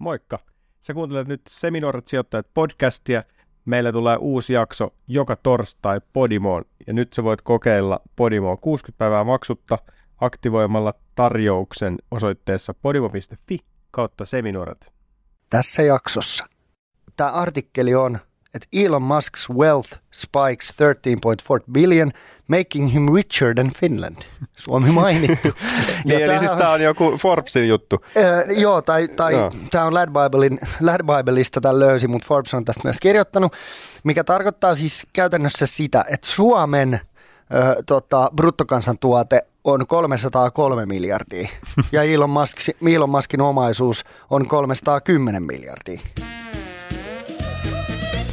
Moikka! Sä kuuntelet nyt Seminoorat sijoittajat podcastia. Meillä tulee uusi jakso joka torstai Podimoon ja nyt sä voit kokeilla Podimoa 60 päivää maksutta aktivoimalla tarjouksen osoitteessa podimo.fi kautta seminoorat. Tässä jaksossa. Tämä artikkeli on että Elon Musk's wealth spikes 13.4 billion, making him richer than Finland. Suomi mainittu. niin, eli siis tämä on joku Forbesin juttu. Äh, joo, tai, tai tämä on Lad, Biblein, Lad Bibleista tämän löysi, mutta Forbes on tästä myös kirjoittanut, mikä tarkoittaa siis käytännössä sitä, että Suomen äh, tota, bruttokansantuote on 303 miljardia ja Elon, Musk, Elon Muskin omaisuus on 310 miljardia.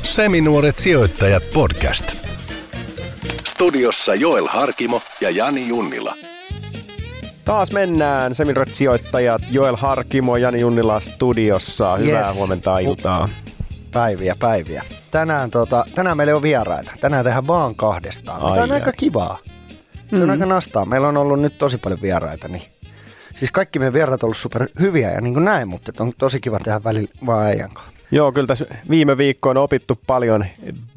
Seminuoret sijoittajat podcast. Studiossa Joel Harkimo ja Jani Junnila. Taas mennään Seminuoret sijoittajat Joel Harkimo, Jani Junnila studiossa. Hyvää yes. huomenta iltaa. Päiviä, päiviä. Tänään, tota, tänään meillä on vieraita. Tänään tehdään vaan kahdestaan. Tämä on aika kivaa. Se on mm. aika nastaa. Meillä on ollut nyt tosi paljon vieraita, niin Siis kaikki meidän vieraat on ollut super hyviä ja niin kuin näin, mutta on tosi kiva tehdä välillä vaan äijän kanssa. Joo, kyllä tässä viime viikkoina on opittu paljon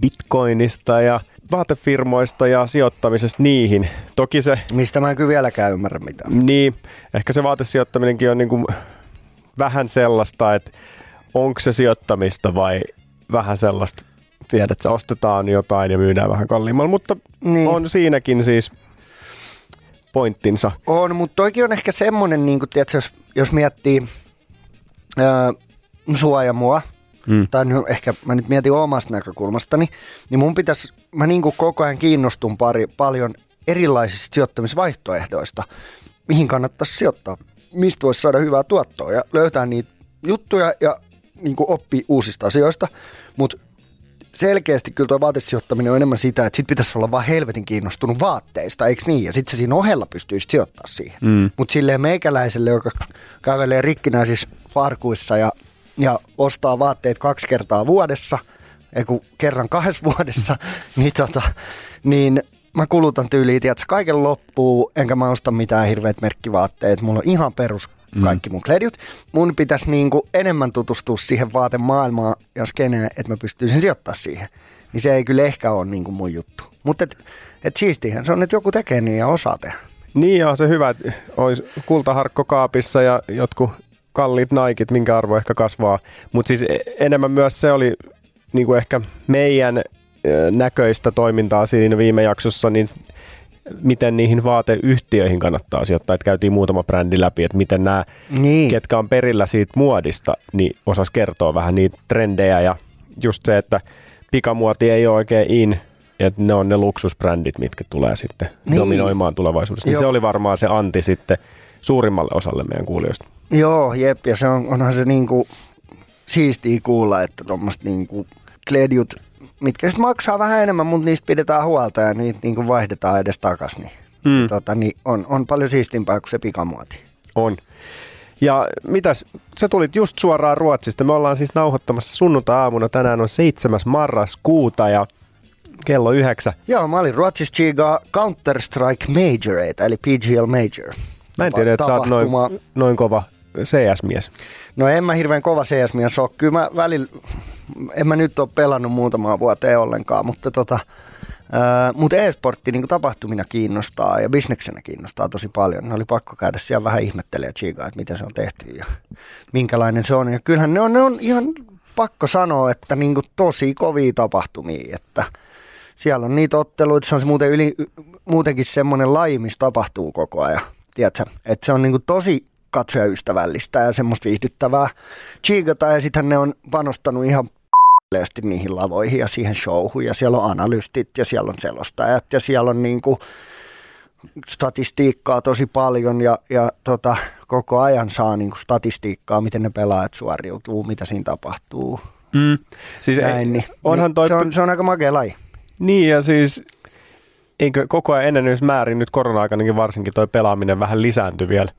bitcoinista ja vaatefirmoista ja sijoittamisesta niihin. Toki se... Mistä mä en kyllä vieläkään ymmärrä mitään. Niin, ehkä se vaatesijoittaminenkin on niin kuin vähän sellaista, että onko se sijoittamista vai vähän sellaista, tiedät, että ostetaan jotain ja myydään vähän kalliimmalla, mutta niin. on siinäkin siis pointtinsa. On, mutta toikin on ehkä semmoinen, niin kuin, tiedätkö, jos, jos miettii ää, sua ja mua, mm. tai ehkä mä nyt mietin omasta näkökulmastani, niin mun pitäisi, mä niin kuin koko ajan kiinnostun pari, paljon erilaisista sijoittamisvaihtoehdoista, mihin kannattaisi sijoittaa, mistä voisi saada hyvää tuottoa ja löytää niitä juttuja ja niin kuin oppii uusista asioista, mutta selkeästi kyllä tuo vaatesijoittaminen on enemmän sitä, että sit pitäisi olla vaan helvetin kiinnostunut vaatteista, eikö niin? Ja sitten se siinä ohella pystyisi sijoittaa siihen. Mm. Mutta silleen meikäläiselle, joka kävelee rikkinäisissä farkuissa ja ja ostaa vaatteet kaksi kertaa vuodessa, ei kun kerran kahdessa vuodessa, niin, tota, niin mä kulutan tyyliin, että kaiken loppuu, enkä mä osta mitään hirveät merkkivaatteet. Mulla on ihan perus mm. kaikki mun kledjut. Mun pitäisi niinku enemmän tutustua siihen vaatemaailmaan ja skeneen, että mä pystyisin sijoittaa siihen. Niin se ei kyllä ehkä ole niinku mun juttu. Mutta et, et siistihän se on, että joku tekee niin ja osaa tehdä. Niin on se hyvä, että olisi kultaharkko kaapissa ja jotkut kalliit naikit, minkä arvo ehkä kasvaa. Mutta siis e- enemmän myös se oli niin kuin ehkä meidän näköistä toimintaa siinä viime jaksossa, niin miten niihin vaateyhtiöihin kannattaa sijoittaa. Että käytiin muutama brändi läpi, että miten nämä, niin. ketkä on perillä siitä muodista, niin osas kertoa vähän niitä trendejä ja just se, että pikamuoti ei ole oikein in, että ne on ne luksusbrändit, mitkä tulee sitten niin. dominoimaan tulevaisuudessa. Niin se oli varmaan se anti sitten suurimmalle osalle meidän kuulijoista. Joo, jep, ja se on, onhan se niinku siistiä kuulla, että tuommoista niinku kledjut, mitkä sitten maksaa vähän enemmän, mutta niistä pidetään huolta ja niitä niinku vaihdetaan edes takas, niin, hmm. tota, niin on, on paljon siistimpää kuin se pikamuoti. On. Ja mitäs, sä tulit just suoraan Ruotsista. Me ollaan siis nauhoittamassa sunnuntai-aamuna. Tänään on 7. marraskuuta ja kello yhdeksän. Joo, mä olin Ruotsissa chigaa Counter-Strike Majoreita, eli PGL Major. Mä en tiedä, että sä oot noin, noin kova CS-mies. No en mä hirveän kova CS-mies ole. Kyllä mä välillä, en mä nyt ole pelannut muutamaa vuoteen ollenkaan, mutta tota, Uh, mutta e-sportti niin tapahtumina kiinnostaa ja bisneksenä kiinnostaa tosi paljon. Ne oli pakko käydä siellä vähän ihmettelemään chigaa, että miten se on tehty ja minkälainen se on. Ja kyllähän ne on, ne on ihan pakko sanoa, että niin tosi kovia tapahtumia, että siellä on niitä otteluita, se on se muuten yli, muutenkin semmoinen laji, missä tapahtuu koko ajan tiedätkö, että se on niin tosi katsojaystävällistä ja semmoista viihdyttävää chiikata ja sitten ne on panostanut ihan p***leesti niihin lavoihin ja siihen showhun ja siellä on analystit ja siellä on selostajat ja siellä on niin kuin statistiikkaa tosi paljon ja, ja tota, koko ajan saa niin kuin statistiikkaa, miten ne pelaajat suoriutuu, mitä siinä tapahtuu. Mm. Siis Näin, ei, niin, onhan toi... se, on, se on aika makea laji. Niin ja siis eikö koko ajan ennen määrin nyt korona-aikanakin varsinkin toi pelaaminen vähän lisääntyi vielä.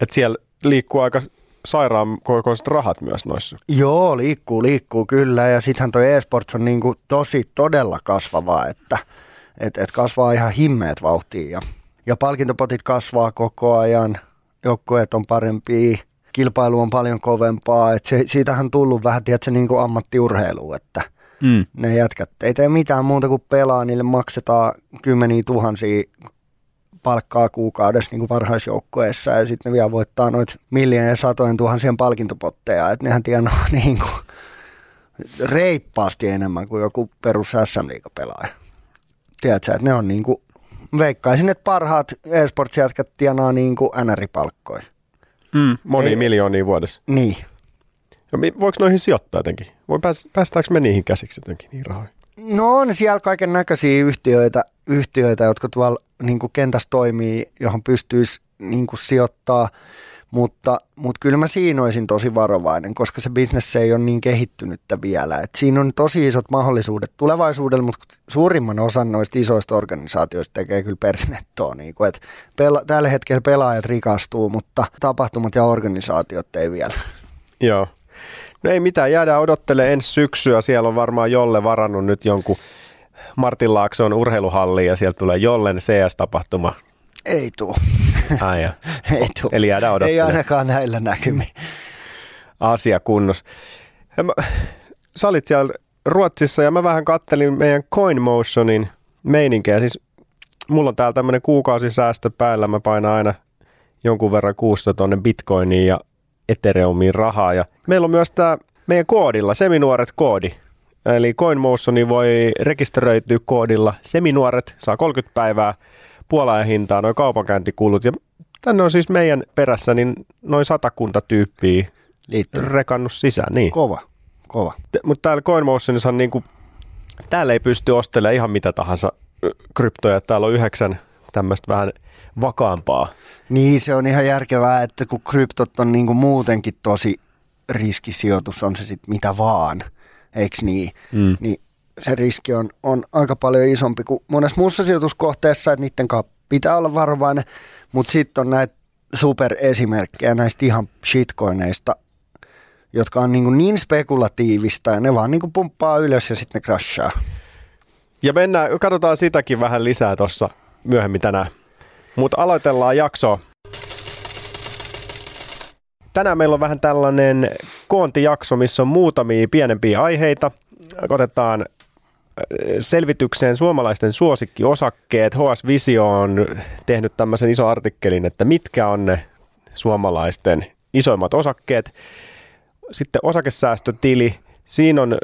Että siellä liikkuu aika sairaan kokoiset rahat myös noissa. Joo, liikkuu, liikkuu kyllä. Ja sittenhän toi e-sports on niinku tosi todella kasvavaa, että et, et kasvaa ihan himmeet vauhtiin. Ja, ja palkintopotit kasvaa koko ajan, joukkueet on parempia. kilpailu on paljon kovempaa. Et se, siitähän on tullut vähän, tiedätkö, niin kuin ammattiurheilu, että Mm. ne jätkät ei tee mitään muuta kuin pelaa, niille maksetaan kymmeniä tuhansia palkkaa kuukaudessa niin kuin varhaisjoukkueessa ja sitten ne vielä voittaa noita miljoonien ja satojen tuhansien palkintopotteja, että nehän tienaa niin kuin reippaasti enemmän kuin joku perus SM pelaaja. Tiedätkö, että ne on niin kuin, veikkaisin, että parhaat e-sports-jätkät tienaa niin kuin NR-palkkoja. Mm. Moni Ei- miljoonia vuodessa. Niin. Ja voiko noihin sijoittaa jotenkin? Voi pääs, päästäänkö me niihin käsiksi jotenkin, niihin rahoihin? No on siellä kaiken näköisiä yhtiöitä, yhtiöitä, jotka tuolla niin kentässä toimii, johon pystyisi niin sijoittaa, mutta, mutta kyllä mä siinä olisin tosi varovainen, koska se bisnes ei ole niin kehittynyttä vielä. Et siinä on tosi isot mahdollisuudet tulevaisuudelle, mutta suurimman osan noista isoista organisaatioista tekee kyllä persnettoa. Niin kuin, et pela, tällä hetkellä pelaajat rikastuu, mutta tapahtumat ja organisaatiot ei vielä. Joo. No ei mitään, jäädään odottelemaan ensi syksyä. Siellä on varmaan Jolle varannut nyt jonkun Martin Laakson urheiluhalliin ja sieltä tulee Jollen CS-tapahtuma. Ei tuu. Ai ei tuu. Eli jäädään Ei odottelemaan. ainakaan näillä näkymin. asia mä, sä olit siellä Ruotsissa ja mä vähän kattelin meidän CoinMotionin meininkejä. Siis mulla on täällä tämmöinen kuukausisäästö päällä. Mä painan aina jonkun verran kuusta tonne Bitcoiniin ja Ethereumiin rahaa. Ja meillä on myös tämä meidän koodilla, Seminuoret koodi. Eli CoinMotioniin voi rekisteröityä koodilla Seminuoret, saa 30 päivää puolaan hintaa noin kaupankäyntikulut. Ja tänne on siis meidän perässä niin noin satakunta tyyppiä Liittyy. rekannut sisään. Niin. Kova, kova. Mutta täällä CoinMotionissa on niinku, täällä ei pysty ostelemaan ihan mitä tahansa kryptoja. Täällä on yhdeksän tämmöistä vähän vakaampaa. Niin, se on ihan järkevää, että kun kryptot on niinku muutenkin tosi riskisijoitus, on se sitten mitä vaan, eikö niin? Mm. Niin se riski on, on aika paljon isompi kuin monessa muussa sijoituskohteessa, että niiden kanssa pitää olla varovainen, mutta sitten on näitä superesimerkkejä näistä ihan shitcoineista, jotka on niin, niin spekulatiivista ja ne vaan niin pumppaa ylös ja sitten ne crashaa. Ja mennään, katsotaan sitäkin vähän lisää tuossa myöhemmin tänään. Mutta aloitellaan jaksoa. Tänään meillä on vähän tällainen koontijakso, missä on muutamia pienempiä aiheita. Otetaan äh, selvitykseen suomalaisten suosikkiosakkeet. HS Visio on tehnyt tämmöisen iso artikkelin, että mitkä on ne suomalaisten isoimmat osakkeet. Sitten osakesäästötili. Siinä on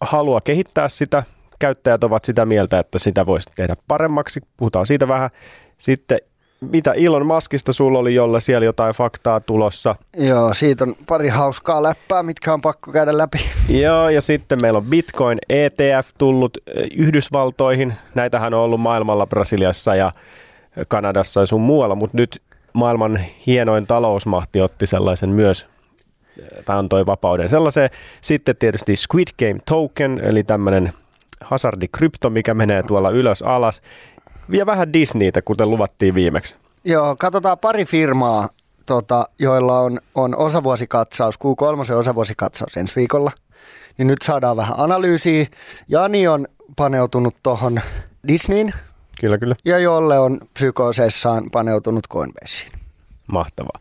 halua kehittää sitä. Käyttäjät ovat sitä mieltä, että sitä voisi tehdä paremmaksi. Puhutaan siitä vähän. Sitten mitä Elon Muskista sulla oli, jolla siellä jotain faktaa tulossa. Joo, siitä on pari hauskaa läppää, mitkä on pakko käydä läpi. Joo, ja sitten meillä on Bitcoin ETF tullut eh, Yhdysvaltoihin. Näitähän on ollut maailmalla Brasiliassa ja Kanadassa ja sun muualla, mutta nyt maailman hienoin talousmahti otti sellaisen myös, eh, tai antoi vapauden sellaiseen. Sitten tietysti Squid Game Token, eli tämmöinen hazardikrypto, mikä menee tuolla ylös alas. Ja vähän Disneytä, kuten luvattiin viimeksi. Joo, katsotaan pari firmaa, tota, joilla on, on osavuosikatsaus, Q3 osavuosikatsaus ensi viikolla. Niin nyt saadaan vähän analyysiä. Jani on paneutunut tuohon Disneyin Kyllä, kyllä. ja Jolle on psykoseessaan paneutunut Coinbaseen. Mahtavaa.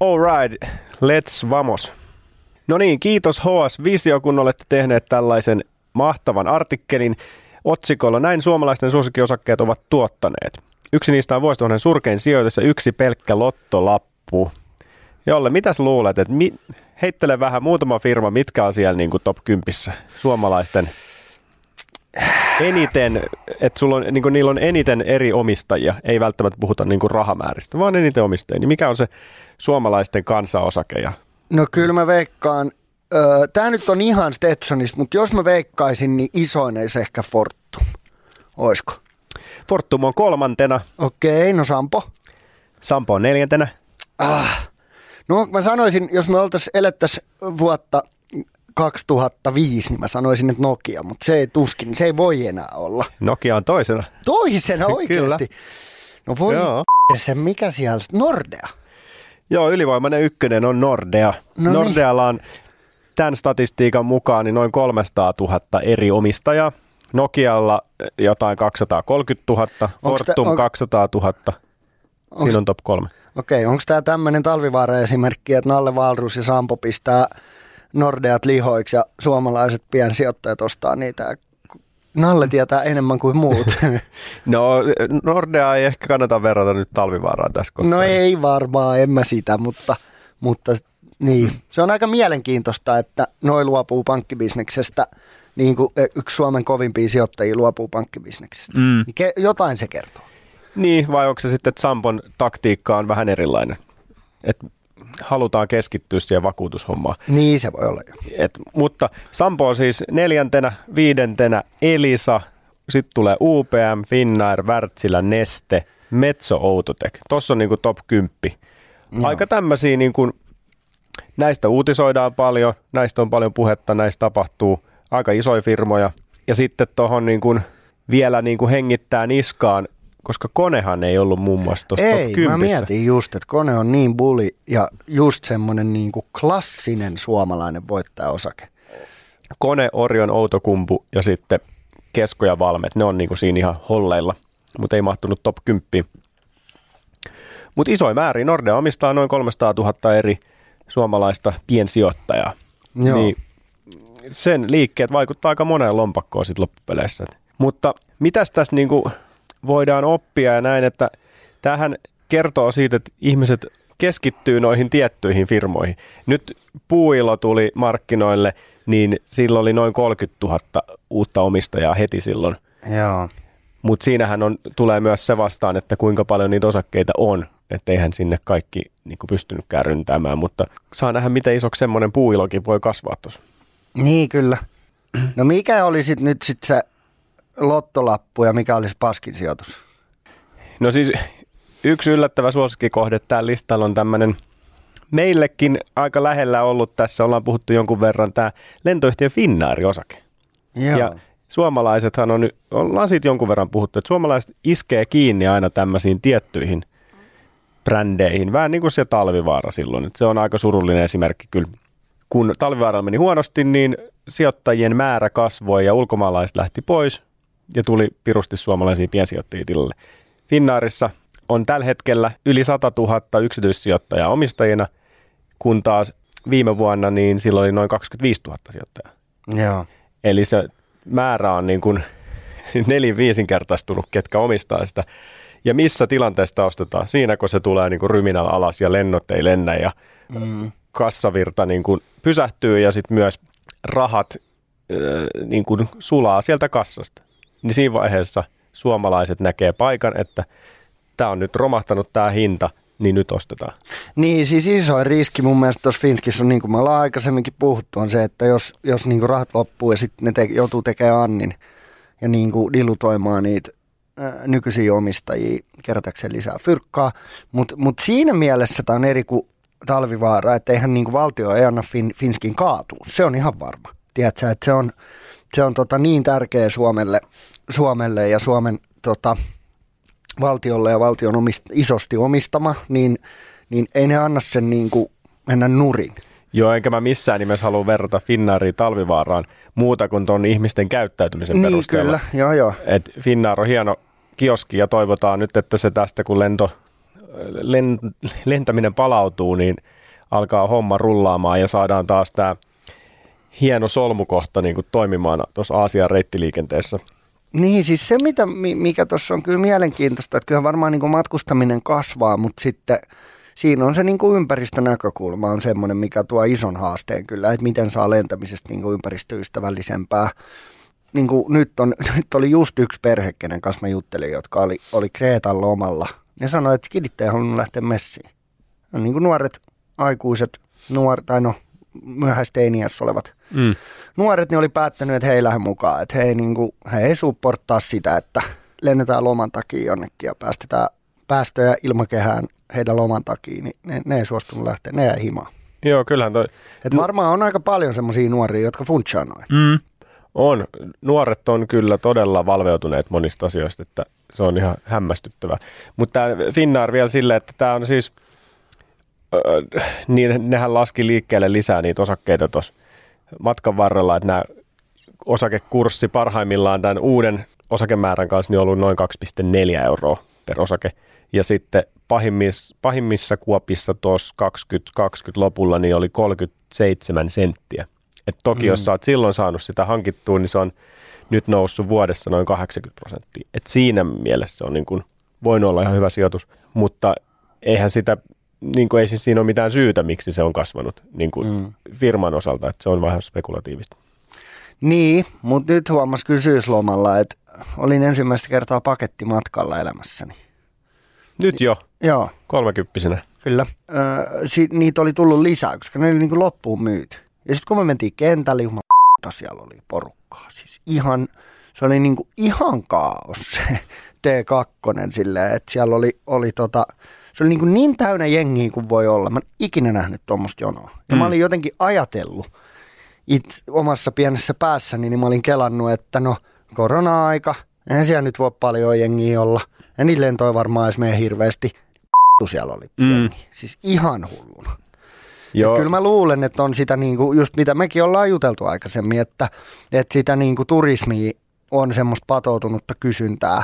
All right, let's vamos. No niin, kiitos HS Visio, kun olette tehneet tällaisen mahtavan artikkelin otsikolla Näin suomalaisten suosikkiosakkeet ovat tuottaneet. Yksi niistä on vuosituhannen surkein sijoitus ja yksi pelkkä lottolappu. Jolle, mitäs luulet, että mi- heittele vähän muutama firma, mitkä on siellä niin kuin top 10 suomalaisten eniten, että sulla on, niin kuin, niillä on eniten eri omistajia, ei välttämättä puhuta niin kuin rahamääristä, vaan eniten omistajia. Niin mikä on se suomalaisten kansanosake? Ja No kyllä mä veikkaan, öö, tämä nyt on ihan Stetsonista, mutta jos mä veikkaisin, niin isoin olisi ehkä Fortum. Oisko? Fortum on kolmantena, Okei, no Sampo. Sampo on neljäntenä. Ah. No mä sanoisin, jos me oltaisiin elettäisiin vuotta 2005, niin mä sanoisin, että Nokia, mutta se ei tuskin, se ei voi enää olla. Nokia on toisena. Toisena oikeasti. No voi Joo. se, mikä siellä, Nordea. Joo, ylivoimainen ykkönen on Nordea. No niin. Nordealla on tämän statistiikan mukaan niin noin 300 000 eri omistajaa. Nokialla jotain 230 000, Onks tä- Fortum on- 200 000. Onks- Siinä on top kolme. Okei, onko tämä tämmöinen talvivaara-esimerkki, että Nalle Valrus ja Sampo pistää Nordeat lihoiksi ja suomalaiset piensijoittajat ostaa niitä? Nalle tietää enemmän kuin muut. No Nordea ei ehkä kannata verrata nyt talvivaaraan tässä kohtaa. no ei varmaan, en mä sitä, mutta, mutta niin. Se on aika mielenkiintoista, että noi luopuu pankkibisneksestä, niin kuin yksi Suomen kovimpia sijoittajia luopuu pankkibisneksestä. Mm. Niin jotain se kertoo. Niin, vai onko se sitten, että Sampon taktiikka on vähän erilainen? Et halutaan keskittyä siihen vakuutushommaan. Niin se voi olla jo. Et, mutta Sampo on siis neljäntenä, viidentenä Elisa, sitten tulee UPM, Finnair, Wärtsilä, Neste, Metso Outotec. Tuossa on niinku top 10. Joo. Aika tämmöisiä, niinku, näistä uutisoidaan paljon, näistä on paljon puhetta, näistä tapahtuu aika isoja firmoja. Ja sitten tuohon niinku, vielä niinku hengittää niskaan, koska konehan ei ollut muun muassa tuossa Ei, 10. mä mietin just, että kone on niin bulli ja just semmoinen niin kuin klassinen suomalainen voittajaosake. Kone, Orion, Outokumpu ja sitten Kesko ja Valmet, ne on niinku siinä ihan holleilla, mutta ei mahtunut top 10. Mutta isoin määrin Nordea omistaa noin 300 000 eri suomalaista piensijoittajaa. Joo. Niin sen liikkeet vaikuttaa aika moneen lompakkoon sitten loppupeleissä. Mutta mitäs tässä niinku voidaan oppia ja näin, että tähän kertoo siitä, että ihmiset keskittyy noihin tiettyihin firmoihin. Nyt Puuilo tuli markkinoille, niin sillä oli noin 30 000 uutta omistajaa heti silloin. Joo. Mutta siinähän on, tulee myös se vastaan, että kuinka paljon niitä osakkeita on, että eihän sinne kaikki niin pystynytkään ryntäämään, mutta saa nähdä, miten isoksi semmoinen puuilokin voi kasvaa tuossa. Niin kyllä. No mikä oli sit nyt sit se lottolappu ja mikä olisi paskin sijoitus? No siis yksi yllättävä suosikkikohde tällä listalla on tämmöinen meillekin aika lähellä ollut tässä, ollaan puhuttu jonkun verran, tämä lentoyhtiö Finnaari-osake. Joo. Ja suomalaisethan on, nyt- ollaan siitä jonkun verran puhuttu, että suomalaiset iskee kiinni aina tämmöisiin tiettyihin brändeihin, vähän niin kuin se Talvivaara silloin. Se on aika surullinen esimerkki kyllä. Kun Talvivaaralla meni huonosti, niin sijoittajien määrä kasvoi ja ulkomaalaiset lähti pois ja tuli pirusti suomalaisia piensijoittajia tilalle. Finnaarissa on tällä hetkellä yli 100 000 yksityissijoittajaa omistajina, kun taas viime vuonna niin silloin oli noin 25 000 sijoittajaa. Joo. Eli se määrä on niin kuin nelin viisinkertaistunut, ketkä omistaa sitä. Ja missä tilanteesta ostetaan? Siinä, kun se tulee niin kuin ryminällä alas ja lennot ei lennä ja Mm. kassavirta niin kuin pysähtyy ja sitten myös rahat äh, niin kuin sulaa sieltä kassasta. Niin siinä vaiheessa suomalaiset näkee paikan, että tämä on nyt romahtanut tämä hinta, niin nyt ostetaan. Niin, siis isoin riski mun mielestä tuossa Finskissä on, niin kuin me ollaan aikaisemminkin puhuttu, on se, että jos, jos niin kuin rahat loppuu ja sitten ne te, joutuu tekemään annin ja niin kuin dilutoimaan niitä nykyisiä omistajia kerätäkseen lisää fyrkkaa. Mutta mut siinä mielessä tämä on eri kuin talvivaara, että eihän niin kuin valtio ei anna fin, Finskin kaatua. Se on ihan varma. Tiedätkö, että se on, se on tota niin tärkeä Suomelle, Suomelle ja Suomen tota, valtiolle ja valtion omist, isosti omistama, niin, niin ei ne anna sen niin kuin mennä nurin. Joo, enkä mä missään nimessä halua verrata Finnaaria talvivaaraan muuta kuin tuon ihmisten käyttäytymisen Niin perusteella. kyllä, joo joo. Et Finnair on hieno kioski ja toivotaan nyt, että se tästä kun lento, len, lentäminen palautuu, niin alkaa homma rullaamaan ja saadaan taas tämä hieno solmukohta niin kuin toimimaan tuossa Aasian reittiliikenteessä. Niin siis se, mitä, mi- mikä tuossa on kyllä mielenkiintoista, että kyllä varmaan niin kuin matkustaminen kasvaa, mutta sitten siinä on se niin kuin ympäristönäkökulma on semmoinen, mikä tuo ison haasteen kyllä, että miten saa lentämisestä niin kuin ympäristöystävällisempää. Niin kuin nyt, on, nyt oli just yksi perhe, kenen kanssa mä juttelin, jotka oli, oli Kreetan lomalla. Ne sanoi, että kidit ei halunnut lähteä messiin. No, niin kuin nuoret aikuiset, nuor, tai no myöhäisteiniässä olevat Mm. nuoret niin oli päättänyt, että he ei lähde mukaan. Että he ei, niin kuin, he ei supporttaa sitä, että lennetään loman takia jonnekin ja päästetään päästöjä ilmakehään heidän loman takia, niin ne, ne ei suostunut lähteä, ne jäi himaan. Joo, kyllähän toi Et varmaan on aika paljon semmoisia nuoria, jotka funtsaa noin. mm. On. Nuoret on kyllä todella valveutuneet monista asioista, että se on ihan hämmästyttävää. Mutta tämä Finnair vielä silleen, että tämä on siis, öö, niin nehän laski liikkeelle lisää niitä osakkeita tuossa matkan varrella, että nämä osakekurssi parhaimmillaan tämän uuden osakemäärän kanssa niin on ollut noin 2,4 euroa per osake. Ja sitten pahimmissa, pahimmissa kuopissa tuossa 2020 lopulla niin oli 37 senttiä. Et toki mm. jos sä oot silloin saanut sitä hankittua, niin se on nyt noussut vuodessa noin 80 prosenttia. Et siinä mielessä se on niin kuin voinut olla ihan hyvä sijoitus, mutta eihän sitä, niin kuin ei siis siinä ole mitään syytä, miksi se on kasvanut niin kuin mm. firman osalta, että se on vähän spekulatiivista. Niin, mutta nyt huomasi kysyyslomalla, että olin ensimmäistä kertaa pakettimatkalla elämässäni. Nyt jo? Joo. Kolmekymppisenä? Kyllä. Öö, si- niitä oli tullut lisää, koska ne oli niin kuin loppuun myyty. Ja sitten kun me mentiin kentälle, jumala, siellä oli porukkaa. Siis ihan, se oli niin kuin ihan kaos se T2 silleen, että siellä oli, oli tota, se oli niin, kuin niin täynnä jengiä kuin voi olla. Mä en ikinä nähnyt tuommoista jonoa. Ja mm. mä olin jotenkin ajatellut it, omassa pienessä päässäni, niin mä olin kelannut, että no korona-aika, eihän siellä nyt voi paljon jengiä olla. Ja niitä lentoi varmaan edes meidän hirveästi. siellä oli mm. Siis ihan hulluna. Joo. kyllä mä luulen, että on sitä niinku, just mitä mekin ollaan juteltu aikaisemmin, että, että sitä niinku turismia on semmoista patoutunutta kysyntää.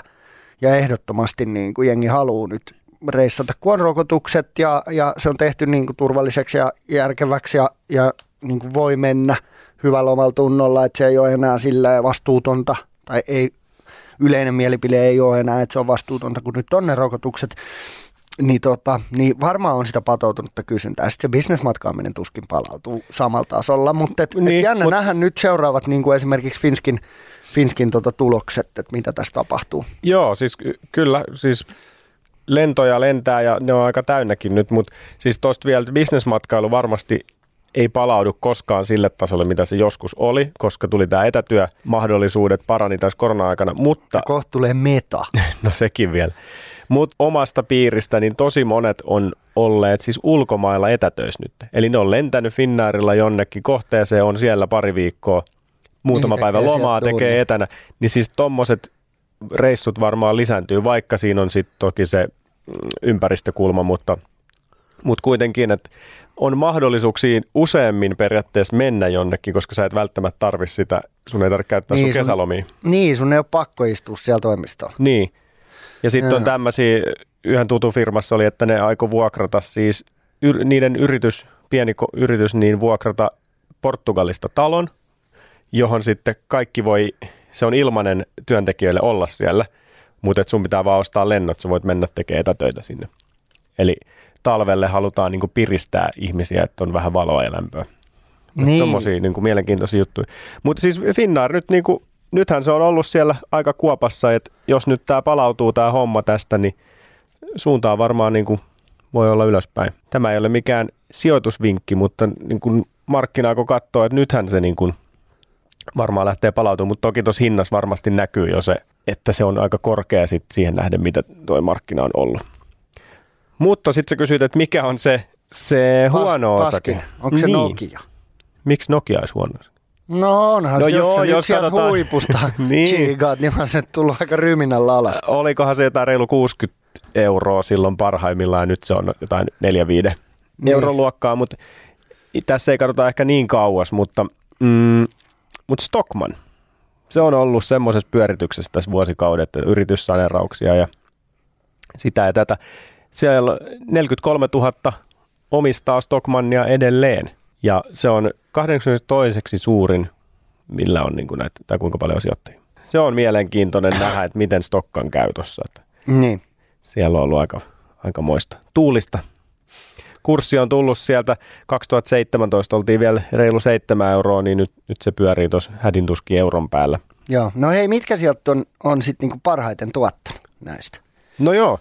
Ja ehdottomasti niinku jengi haluaa nyt reissata, kun on rokotukset ja, ja se on tehty niinku turvalliseksi ja järkeväksi ja, ja niinku voi mennä hyvällä omalla tunnolla, että se ei ole enää sillä vastuutonta. Tai ei, yleinen mielipide ei ole enää, että se on vastuutonta, kun nyt on ne rokotukset niin, tota, niin varmaan on sitä patoutunutta kysyntää. Sitten se bisnesmatkaaminen tuskin palautuu samalla tasolla, mutta et, niin, et jännä mut... nähdä nyt seuraavat niin kuin esimerkiksi Finskin, Finskin tota tulokset, että mitä tässä tapahtuu. Joo, siis kyllä, siis lentoja lentää ja ne on aika täynnäkin nyt, mutta siis tuosta vielä bisnesmatkailu varmasti ei palaudu koskaan sille tasolle, mitä se joskus oli, koska tuli tämä etätyömahdollisuudet, parani tässä korona-aikana, mutta... Ja kohta tulee meta. no sekin vielä. Mutta omasta piiristä niin tosi monet on olleet siis ulkomailla etätöissä nyt. Eli ne on lentänyt Finnairilla jonnekin kohteeseen, on siellä pari viikkoa, muutama niin, päivä lomaa tekee etänä. Niin siis tommoset reissut varmaan lisääntyy, vaikka siinä on sitten toki se mm, ympäristökulma, mutta, mutta kuitenkin, että on mahdollisuuksia useammin periaatteessa mennä jonnekin, koska sä et välttämättä tarvi sitä, sun ei tarvitse käyttää niin, sun kesälomia. Niin, sun ei ole pakko istua siellä toimistoon. Niin, ja sitten on tämmöisiä, yhden tutun firmassa oli, että ne aiko vuokrata siis, yr, niiden yritys, pieni yritys, niin vuokrata Portugalista talon, johon sitten kaikki voi, se on ilmainen työntekijöille olla siellä, mutta sun pitää vaan ostaa lennot, sä voit mennä tekemään etätöitä sinne. Eli talvelle halutaan niin piristää ihmisiä, että on vähän valoa ja lämpöä. Niin. Tuommoisia niin mielenkiintoisia juttuja. Mutta siis Finnair nyt niin kuin nythän se on ollut siellä aika kuopassa, että jos nyt tämä palautuu tämä homma tästä, niin suuntaa varmaan niin kuin voi olla ylöspäin. Tämä ei ole mikään sijoitusvinkki, mutta niin kuin markkina kun katsoo, että nythän se niin kuin varmaan lähtee palautumaan, mutta toki tuossa hinnassa varmasti näkyy jo se, että se on aika korkea sit siihen nähden, mitä tuo markkina on ollut. Mutta sitten sä kysyt, että mikä on se, se huono Pas, osake. Onko se niin. Nokia? Miksi Nokia olisi huono osake? No onhan no se, joo, jos, jos sieltä katsotaan... huipusta niin. chiigaat, niin se tullut aika ryminällä alas. Olikohan se jotain reilu 60 euroa silloin parhaimmillaan, nyt se on jotain 4-5 niin. euron luokkaa, mutta tässä ei katsota ehkä niin kauas, mutta, mm, mutta Stockman, se on ollut semmoisessa pyörityksessä tässä vuosikaudet, yrityssanerauksia ja sitä ja tätä. Siellä 43 000 omistaa Stockmannia edelleen. Ja se on 22. suurin, millä on niin kuin näitä, tai kuinka paljon sijoittajia. Se on mielenkiintoinen nähdä, että miten Stokkan käy tuossa. Niin. Siellä on ollut aika, aika moista tuulista. Kurssi on tullut sieltä, 2017 oltiin vielä reilu 7 euroa, niin nyt, nyt se pyörii tuossa hädintuskin euron päällä. Joo, no hei, mitkä sieltä on, on sitten niinku parhaiten tuottanut näistä? No joo,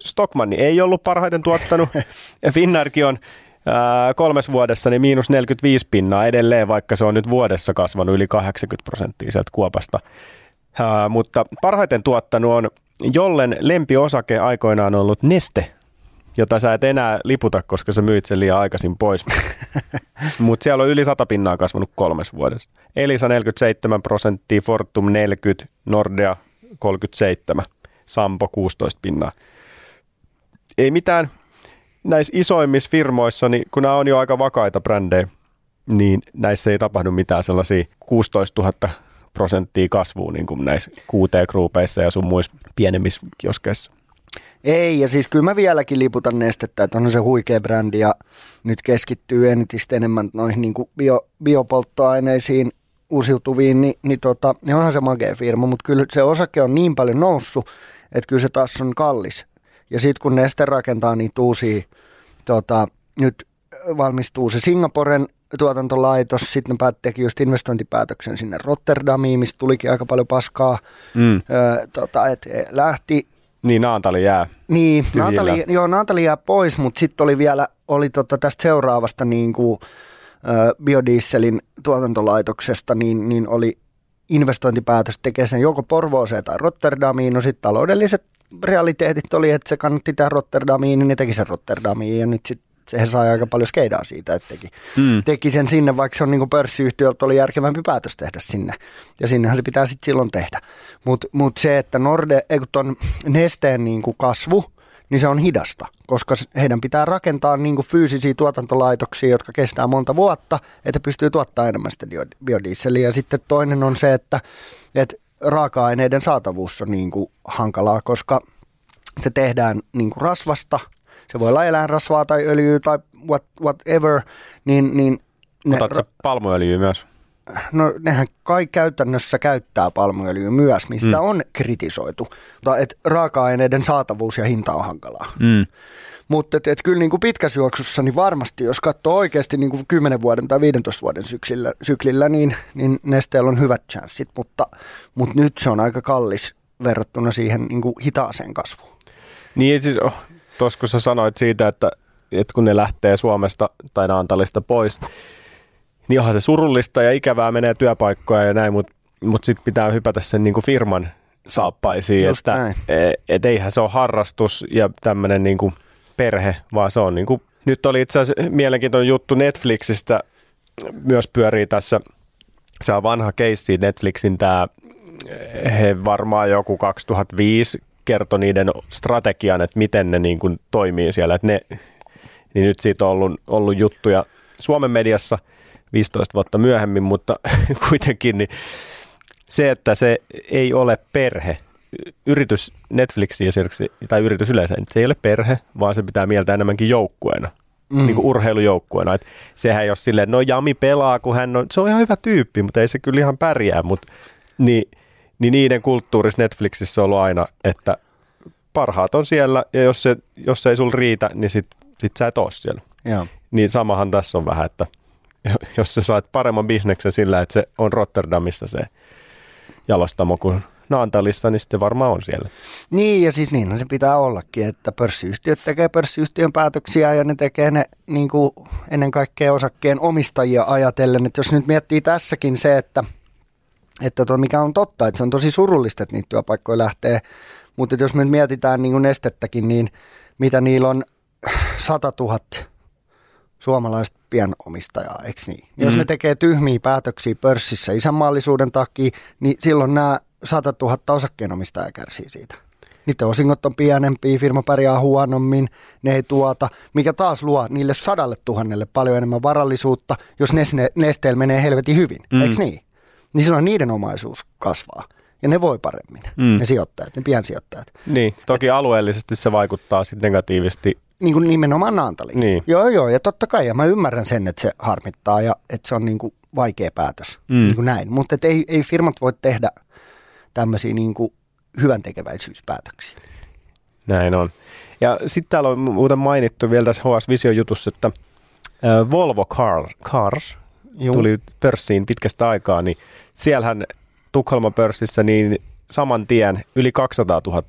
Stockmanni ei ollut parhaiten tuottanut. Finnairkin on kolmes vuodessa niin miinus 45 pinnaa edelleen, vaikka se on nyt vuodessa kasvanut yli 80 prosenttia sieltä kuopasta. Ää, mutta parhaiten tuottanut on jollen lempiosake aikoinaan ollut Neste, jota sä et enää liputa, koska sä myit sen liian aikaisin pois. Mutta siellä on yli 100 pinnaa kasvanut kolmes vuodessa. Elisa 47 prosenttia, Fortum 40, Nordea 37, Sampo 16 pinnaa. Ei mitään näissä isoimmissa firmoissa, niin kun nämä on jo aika vakaita brändejä, niin näissä ei tapahdu mitään sellaisia 16 000 prosenttia kasvua niin kuin näissä QT-gruupeissa ja sun muissa pienemmissä kioskeissa. Ei, ja siis kyllä mä vieläkin liputan nestettä, että on se huikea brändi ja nyt keskittyy entistä enemmän noihin niin kuin bio, biopolttoaineisiin, uusiutuviin, niin, niin tota, ne onhan se makea firma, mutta kyllä se osake on niin paljon noussut, että kyllä se taas on kallis. Ja sitten kun Neste rakentaa niitä uusia, tota, nyt valmistuu se Singaporen tuotantolaitos, sitten ne päätti just investointipäätöksen sinne Rotterdamiin, mistä tulikin aika paljon paskaa, mm. öö, tota, että lähti niin, Naantali jää. Niin, Naantali, joo, Naantali jää pois, mutta sitten oli vielä oli tota tästä seuraavasta niin kuin, ö, biodieselin tuotantolaitoksesta, niin, niin oli investointipäätös tekee sen joko Porvooseen tai Rotterdamiin. No sitten taloudelliset realiteetit oli, että se kannatti tehdä Rotterdamiin, niin ne teki sen Rotterdamiin ja nyt sitten he sai aika paljon skeidaa siitä, että teki, mm. teki sen sinne, vaikka se on niin pörssiyhtiöltä oli järkevämpi päätös tehdä sinne. Ja sinnehän se pitää sitten silloin tehdä. Mutta mut se, että Norde, ei kun ton nesteen niin kuin kasvu, niin se on hidasta, koska heidän pitää rakentaa niin kuin fyysisiä tuotantolaitoksia, jotka kestää monta vuotta, että pystyy tuottamaan enemmän sitä biodieseliä. Ja sitten toinen on se, että, että raaka-aineiden saatavuus on niin kuin hankalaa, koska se tehdään niin kuin rasvasta – se voi olla eläinrasvaa tai öljyä tai what, whatever, niin, niin ne, Otatko palmuöljyä myös? No nehän kai käytännössä käyttää palmuöljyä myös, mistä mm. on kritisoitu. Mutta et raaka-aineiden saatavuus ja hinta on hankalaa. Mm. Mutta et, et kyllä niin kuin pitkässä juoksussa, niin varmasti jos katsoo oikeasti niin kuin 10 vuoden tai 15 vuoden syklillä, syklillä niin, niin Nesteellä on hyvät chanssit, mutta, mutta nyt se on aika kallis verrattuna siihen niin kuin hitaaseen kasvuun. Niin siis oh, tuossa kun sä sanoit siitä, että, että kun ne lähtee Suomesta tai Naantalista pois, niin onhan se surullista ja ikävää menee työpaikkoja ja näin, mutta mut sitten pitää hypätä sen niin kuin firman saappaisiin, Just että et, et eihän se ole harrastus ja tämmöinen niin kuin perhe, vaan se on niin kuin, nyt oli itse asiassa mielenkiintoinen juttu Netflixistä, myös pyörii tässä, se on vanha keissi Netflixin tämä, he varmaan joku 2005 kertoi niiden strategian, että miten ne niin kuin toimii siellä. Että ne, niin nyt siitä on ollut, ollut juttuja Suomen mediassa 15 vuotta myöhemmin, mutta kuitenkin niin se, että se ei ole perhe, yritys Netflixi esimerkiksi, tai yritys yleensä, niin se ei ole perhe, vaan se pitää mieltä enemmänkin joukkueena. Mm. Niin kuin urheilujoukkueena. Et sehän ei ole silleen, no Jami pelaa, kun hän on, se on ihan hyvä tyyppi, mutta ei se kyllä ihan pärjää. Mutta, niin niin niiden kulttuurissa Netflixissä on ollut aina, että parhaat on siellä ja jos, se, jos se ei sul riitä, niin sit, sit sä et ole siellä. Joo. Niin samahan tässä on vähän, että jos sä saat paremman bisneksen sillä, että se on Rotterdamissa se jalostamo kuin Naantalissa, niin sitten varmaan on siellä. Niin, ja siis niinhän se pitää ollakin, että pörssiyhtiöt tekee pörssiyhtiön päätöksiä ja ne tekee ne niin kuin ennen kaikkea osakkeen omistajia ajatellen. Että jos nyt miettii tässäkin se, että – että tuo, mikä on totta, että se on tosi surullista, että niitä työpaikkoja lähtee. Mutta jos me nyt mietitään niin nestettäkin, niin mitä niillä on 100 000 suomalaista pienomistajaa, eikö niin? Mm-hmm. Jos ne tekee tyhmiä päätöksiä pörssissä isänmaallisuuden takia, niin silloin nämä 100 000 osakkeenomistajaa kärsii siitä. Niiden osingot on pienempiä, firma pärjää huonommin, ne ei tuota, mikä taas luo niille sadalle tuhannelle paljon enemmän varallisuutta, jos Nesteellä menee helvetin hyvin, mm. eikö niin? niin silloin niiden omaisuus kasvaa. Ja ne voi paremmin, mm. ne sijoittajat, ne piensijoittajat. Niin, toki Et, alueellisesti se vaikuttaa sitten negatiivisesti. Niin kuin nimenomaan Naantaliin. Niin. Joo, joo, ja totta kai, ja mä ymmärrän sen, että se harmittaa ja että se on niin kuin vaikea päätös, mm. niin kuin näin. Mutta ei, ei firmat voi tehdä tämmöisiä niin kuin hyvän tekeväisyyspäätöksiä. Näin on. Ja sitten täällä on muuten mainittu vielä tässä HS Vision jutussa, että Volvo Car, Cars Juu. tuli pörssiin pitkästä aikaa, niin siellähän Tukholman pörssissä niin saman tien yli 200 000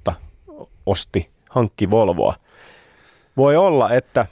osti, hankki Volvoa. Voi olla, että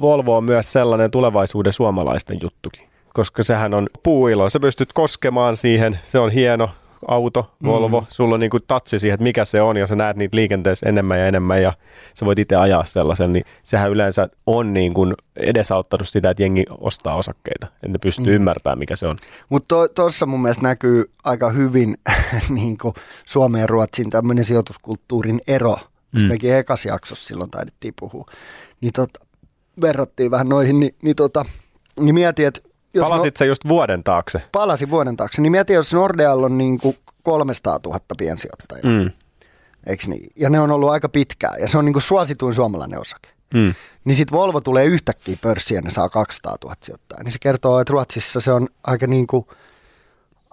Volvo on myös sellainen tulevaisuuden suomalaisten juttukin, koska sehän on puuilo. Sä pystyt koskemaan siihen, se on hieno, auto, Volvo, mm. sulla on niin kuin tatsi siihen, että mikä se on, ja sä näet niitä liikenteessä enemmän ja enemmän, ja sä voit itse ajaa sellaisen, niin sehän yleensä on niin kuin edesauttanut sitä, että jengi ostaa osakkeita, että ne pystyy mm. ymmärtämään, mikä se on. Mutta tuossa to, mun mielestä näkyy aika hyvin niin kuin Suomen ja Ruotsin tämmöinen sijoituskulttuurin ero, mistä mm. mekin ekas jaksossa silloin taidettiin puhua. Niin tota, verrattiin vähän noihin, niin, niin, tota, niin mietin, että jos Palasit no, se just vuoden taakse? Palasin vuoden taakse. Niin mietin, jos Nordealla on niin kuin 300 000 piensijoittajaa. Mm. eikö niin? Ja ne on ollut aika pitkään ja se on niin kuin suosituin suomalainen osake. Mm. Niin sitten Volvo tulee yhtäkkiä pörssiin ja ne saa 200 000 sijoittaa. Niin se kertoo, että Ruotsissa se on aika, niin kuin,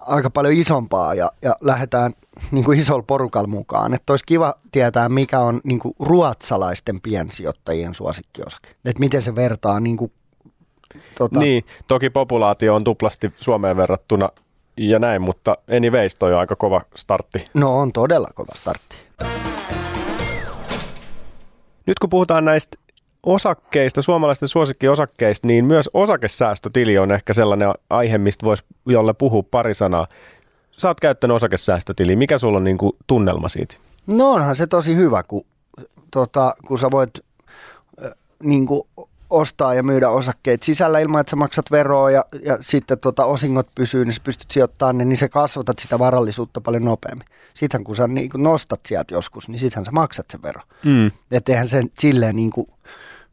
aika paljon isompaa ja, ja lähdetään niin kuin isolla porukalla mukaan. Että olisi kiva tietää, mikä on niin kuin ruotsalaisten piensijoittajien suosikkiosake. Että miten se vertaa niin kuin, tota, Niin, toki populaatio on tuplasti Suomeen verrattuna ja näin, mutta anyways toi on aika kova startti. No on todella kova startti. Nyt kun puhutaan näistä osakkeista, suomalaisten suosikkiosakkeista, niin myös osakesäästötili on ehkä sellainen aihe, mistä voisi jolle puhua pari sanaa. Sä oot käyttänyt osakesäästötiliä. Mikä sulla on niin kuin tunnelma siitä? No onhan se tosi hyvä, kun, tota, kun sä voit äh, niin kuin ostaa ja myydä osakkeet sisällä ilman, että sä maksat veroa ja, ja sitten tota, osingot pysyy, niin sä pystyt sijoittamaan ne, niin sä kasvatat sitä varallisuutta paljon nopeammin. Sitten kun sä niin kuin nostat sieltä joskus, niin sittenhän sä maksat sen vero. Mm. Että eihän se silleen niin kuin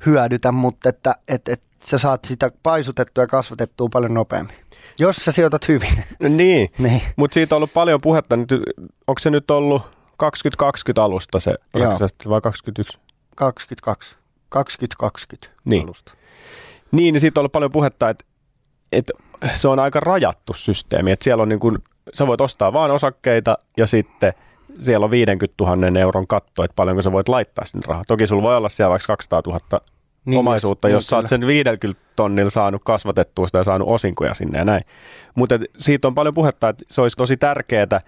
hyödytä, mutta että et, et sä saat sitä paisutettua ja kasvatettua paljon nopeammin. Jos sä sijoitat hyvin. Niin, niin. mutta siitä on ollut paljon puhetta. Nyt, onko se nyt ollut 2020 alusta se vai 21? 22. 2020 Niin. alusta. Niin, niin siitä on ollut paljon puhetta, että, että se on aika rajattu systeemi. Että siellä on niin kuin, sä voit ostaa vain osakkeita ja sitten siellä on 50 000 euron katto, että paljonko sä voit laittaa sinne rahaa. Toki sulla voi olla siellä vaikka 200 000 Niin, omaisuutta, jos- jos, niin, jos sä oot sen 50 tonnilla saanut kasvatettua sitä ja saanut osinkoja sinne ja näin. Mutta siitä on paljon puhetta, että se olisi tosi tärkeää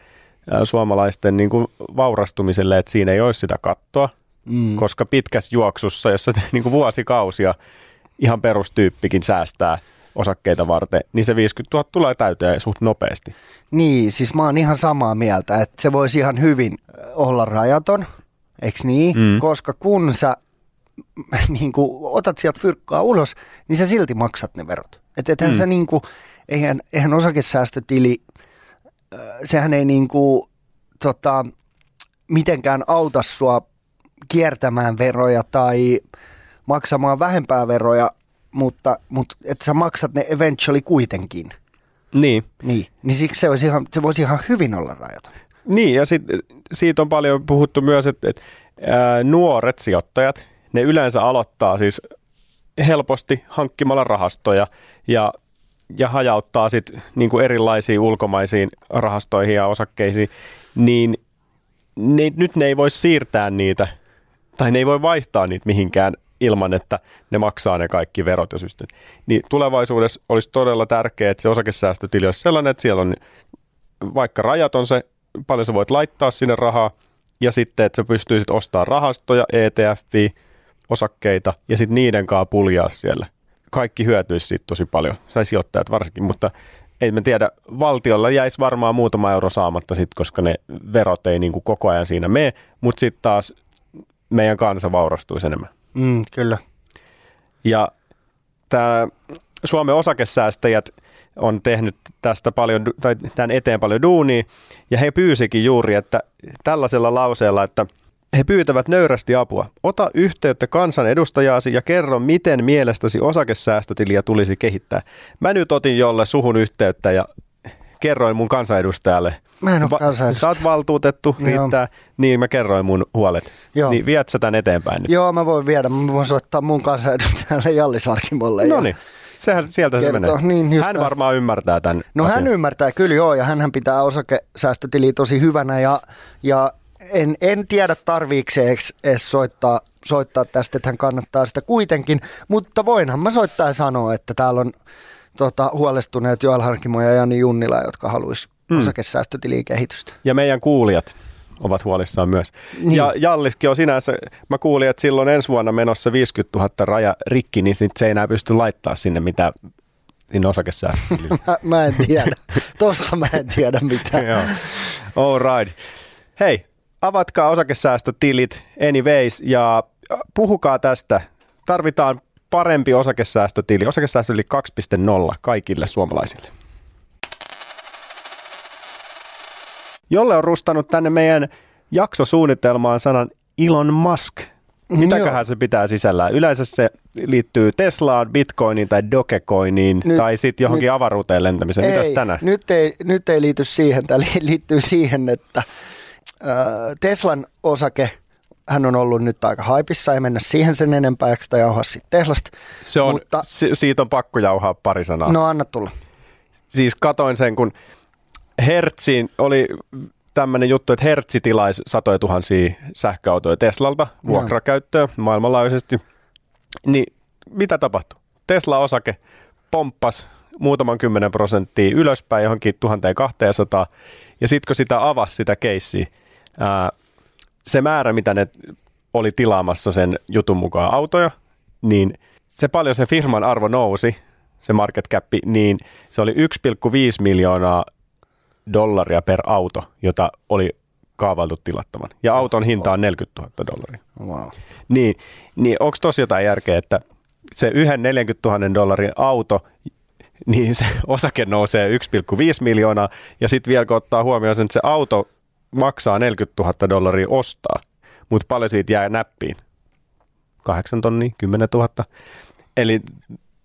suomalaisten niin kuin vaurastumiselle, että siinä ei olisi sitä kattoa, Mm. koska pitkässä juoksussa, jos sä niin kuin vuosikausia ihan perustyyppikin säästää osakkeita varten, niin se 50 000 tulee täyteen suht nopeasti. Niin, siis mä oon ihan samaa mieltä, että se voisi ihan hyvin olla rajaton, eikö niin? Mm. Koska kun sä niin kuin, otat sieltä fyrkkaa ulos, niin sä silti maksat ne verot. Että ethän Mm. sä niin kuin, eihän, eihän osakesäästötili, sehän ei niin kuin, tota, mitenkään auta sua kiertämään veroja tai maksamaan vähempää veroja, mutta, mutta että sä maksat ne eventually kuitenkin. Niin, Niin, niin siksi se, olisi ihan, se voisi ihan hyvin olla rajaton. Niin, ja sit, siitä on paljon puhuttu myös, että, että ää, nuoret sijoittajat, ne yleensä aloittaa siis helposti hankkimalla rahastoja ja, ja hajauttaa sitten niin erilaisiin ulkomaisiin rahastoihin ja osakkeisiin, niin ne, nyt ne ei voi siirtää niitä, tai ne ei voi vaihtaa niitä mihinkään ilman, että ne maksaa ne kaikki verot ja systeemit. Niin tulevaisuudessa olisi todella tärkeää, että se osakesäästötili olisi sellainen, että siellä on vaikka rajat on se, paljon sä voit laittaa sinne rahaa, ja sitten, että sä pystyisit ostamaan rahastoja, ETF, osakkeita, ja sitten niiden kanssa puljaa siellä. Kaikki hyötyisi siitä tosi paljon, sai sijoittajat varsinkin, mutta ei mä tiedä, valtiolla jäisi varmaan muutama euro saamatta sit, koska ne verot ei niin kuin koko ajan siinä mene, mutta sitten taas meidän kansa vaurastuisi enemmän. Mm, kyllä. Ja tämä Suomen osakesäästäjät on tehnyt tästä paljon, tai tämän eteen paljon duunia, ja he pyysikin juuri, että tällaisella lauseella, että he pyytävät nöyrästi apua. Ota yhteyttä kansanedustajaasi ja kerro, miten mielestäsi osakesäästötiliä tulisi kehittää. Mä nyt otin jolle suhun yhteyttä ja kerroin mun kansanedustajalle. Mä en ole Va- kansanedustaja. Sä oot valtuutettu, Joo. riittää. Niin mä kerroin mun huolet. Joo. Niin viet sä tän eteenpäin nyt. Joo, mä voin viedä. Mä voin soittaa mun kansanedustajalle Jallis Arkimolle. No niin, sehän, sieltä se Kertoo, menee. niin Hän näin. varmaan ymmärtää tämän No asian. hän ymmärtää kyllä joo, ja hän pitää osakesäästötiliä tosi hyvänä, ja, ja en, en tiedä tarviiko se edes- edes soittaa, soittaa tästä, että hän kannattaa sitä kuitenkin, mutta voinhan mä soittaa ja sanoa, että täällä on tota, huolestuneet Joel Harkimo ja Jani Junnila, jotka haluaisi Mm. osakesäästötiliin kehitystä. Ja meidän kuulijat ovat huolissaan myös. Niin. Ja Jalliskin on sinänsä, mä kuulin, että silloin ensi vuonna menossa 50 000 raja rikki, niin sit se ei enää pysty laittaa sinne mitä sinne osakesäästötiliin. Mä, mä en tiedä. Tosta mä en tiedä mitään. Joo. All right. Hei, avatkaa osakesäästötilit anyways ja puhukaa tästä. Tarvitaan parempi osakesäästötili. Osakesäästötili 2.0 kaikille suomalaisille. Jolle on rustannut tänne meidän jaksosuunnitelmaan sanan Elon Musk. Mitäköhän Joo. se pitää sisällään? Yleensä se liittyy Teslaan, Bitcoiniin tai Dogecoiniin Nyt- tai sitten johonkin nyt- avaruuteen lentämiseen. Mitäs ei, tänään? Nyt ei, nyt ei liity siihen, tämä li- liittyy siihen, että Teslan osake, hän on ollut nyt aika haipissa, ei mennä siihen sen enempää, eikö sitä jauhaa sitten Teslasta. Se on, Mutta, si- siitä on pakko jauhaa pari sanaa. No anna tulla. Siis katoin sen, kun Hertziin oli tämmöinen juttu, että Hertzi tilaisi satoja tuhansia sähköautoja Teslalta vuokrakäyttöön no. maailmanlaajuisesti. Niin mitä tapahtui? Tesla-osake pomppas muutaman kymmenen prosenttia ylöspäin johonkin 1200. Ja sitten kun sitä avasi sitä keissiä, ää, se määrä, mitä ne oli tilaamassa sen jutun mukaan autoja, niin se paljon se firman arvo nousi, se market cap, niin se oli 1,5 miljoonaa dollaria per auto, jota oli kaavailtu tilattavan. Ja auton hinta on 40 000 dollaria. Wow. Niin, niin onko tosi jotain järkeä, että se yhden 40 000 dollarin auto, niin se osake nousee 1,5 miljoonaa, ja sitten vielä kun ottaa huomioon sen, että se auto maksaa 40 000 dollaria ostaa, mutta paljon siitä jää näppiin? 8 tonnia, 10 000. Eli